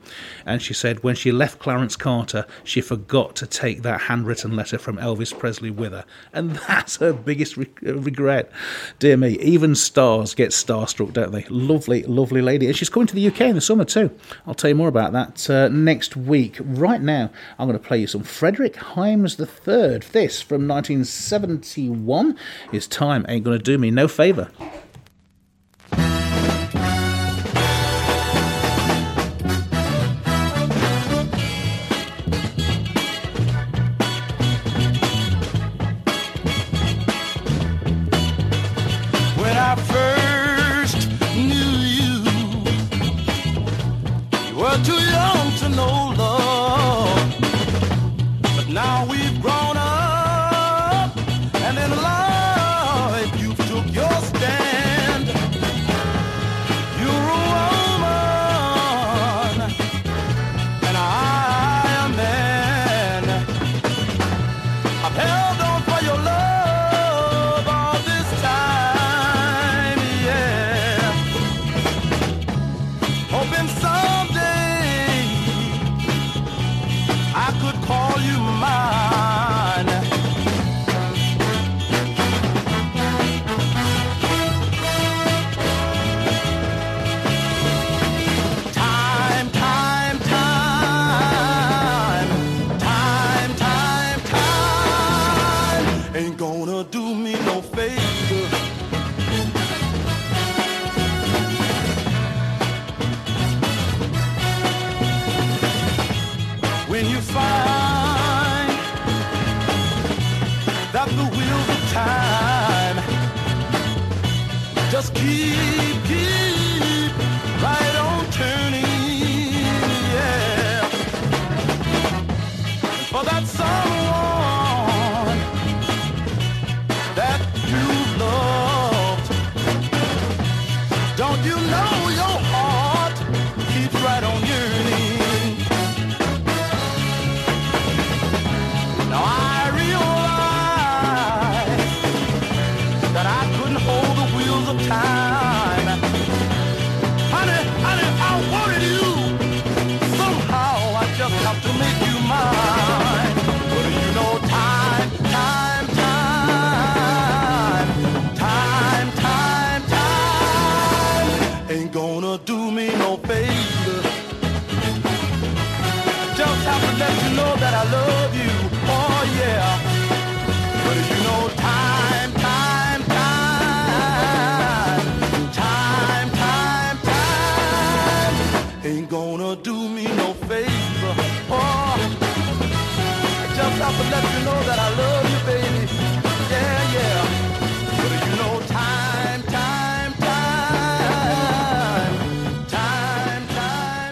And she said, when she left Clarence Carter, she forgot to take that handwritten letter from Elvis Presley with her. And (laughs) that's her biggest re- regret. Dear me, even stars get starstruck, don't they? Lovely, lovely lady. And she's coming to the UK in the summer too. I'll tell you more about that uh, next week. Right now, I'm going to play you some Frederick Hymes III. This from 1971. His time ain't going to do me no favour.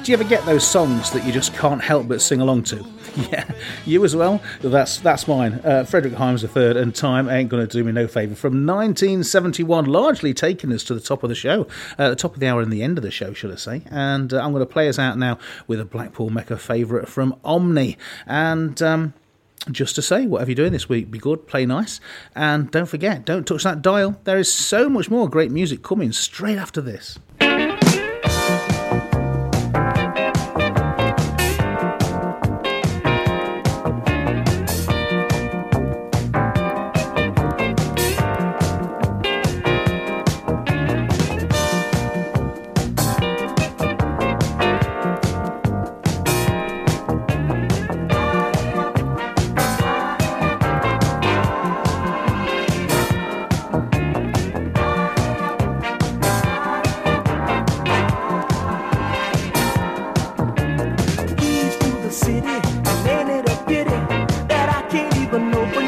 Do you ever get those songs that you just can't help but sing along to? (laughs) Yeah, you as well. That's that's mine. Uh, Frederick Hymes III and Time ain't gonna do me no favour. From 1971, largely taking us to the top of the show, uh, the top of the hour and the end of the show, should I say? And uh, I'm going to play us out now with a Blackpool Mecca favourite from Omni. And um, just to say, whatever you're doing this week, be good, play nice, and don't forget, don't touch that dial. There is so much more great music coming straight after this. Can't open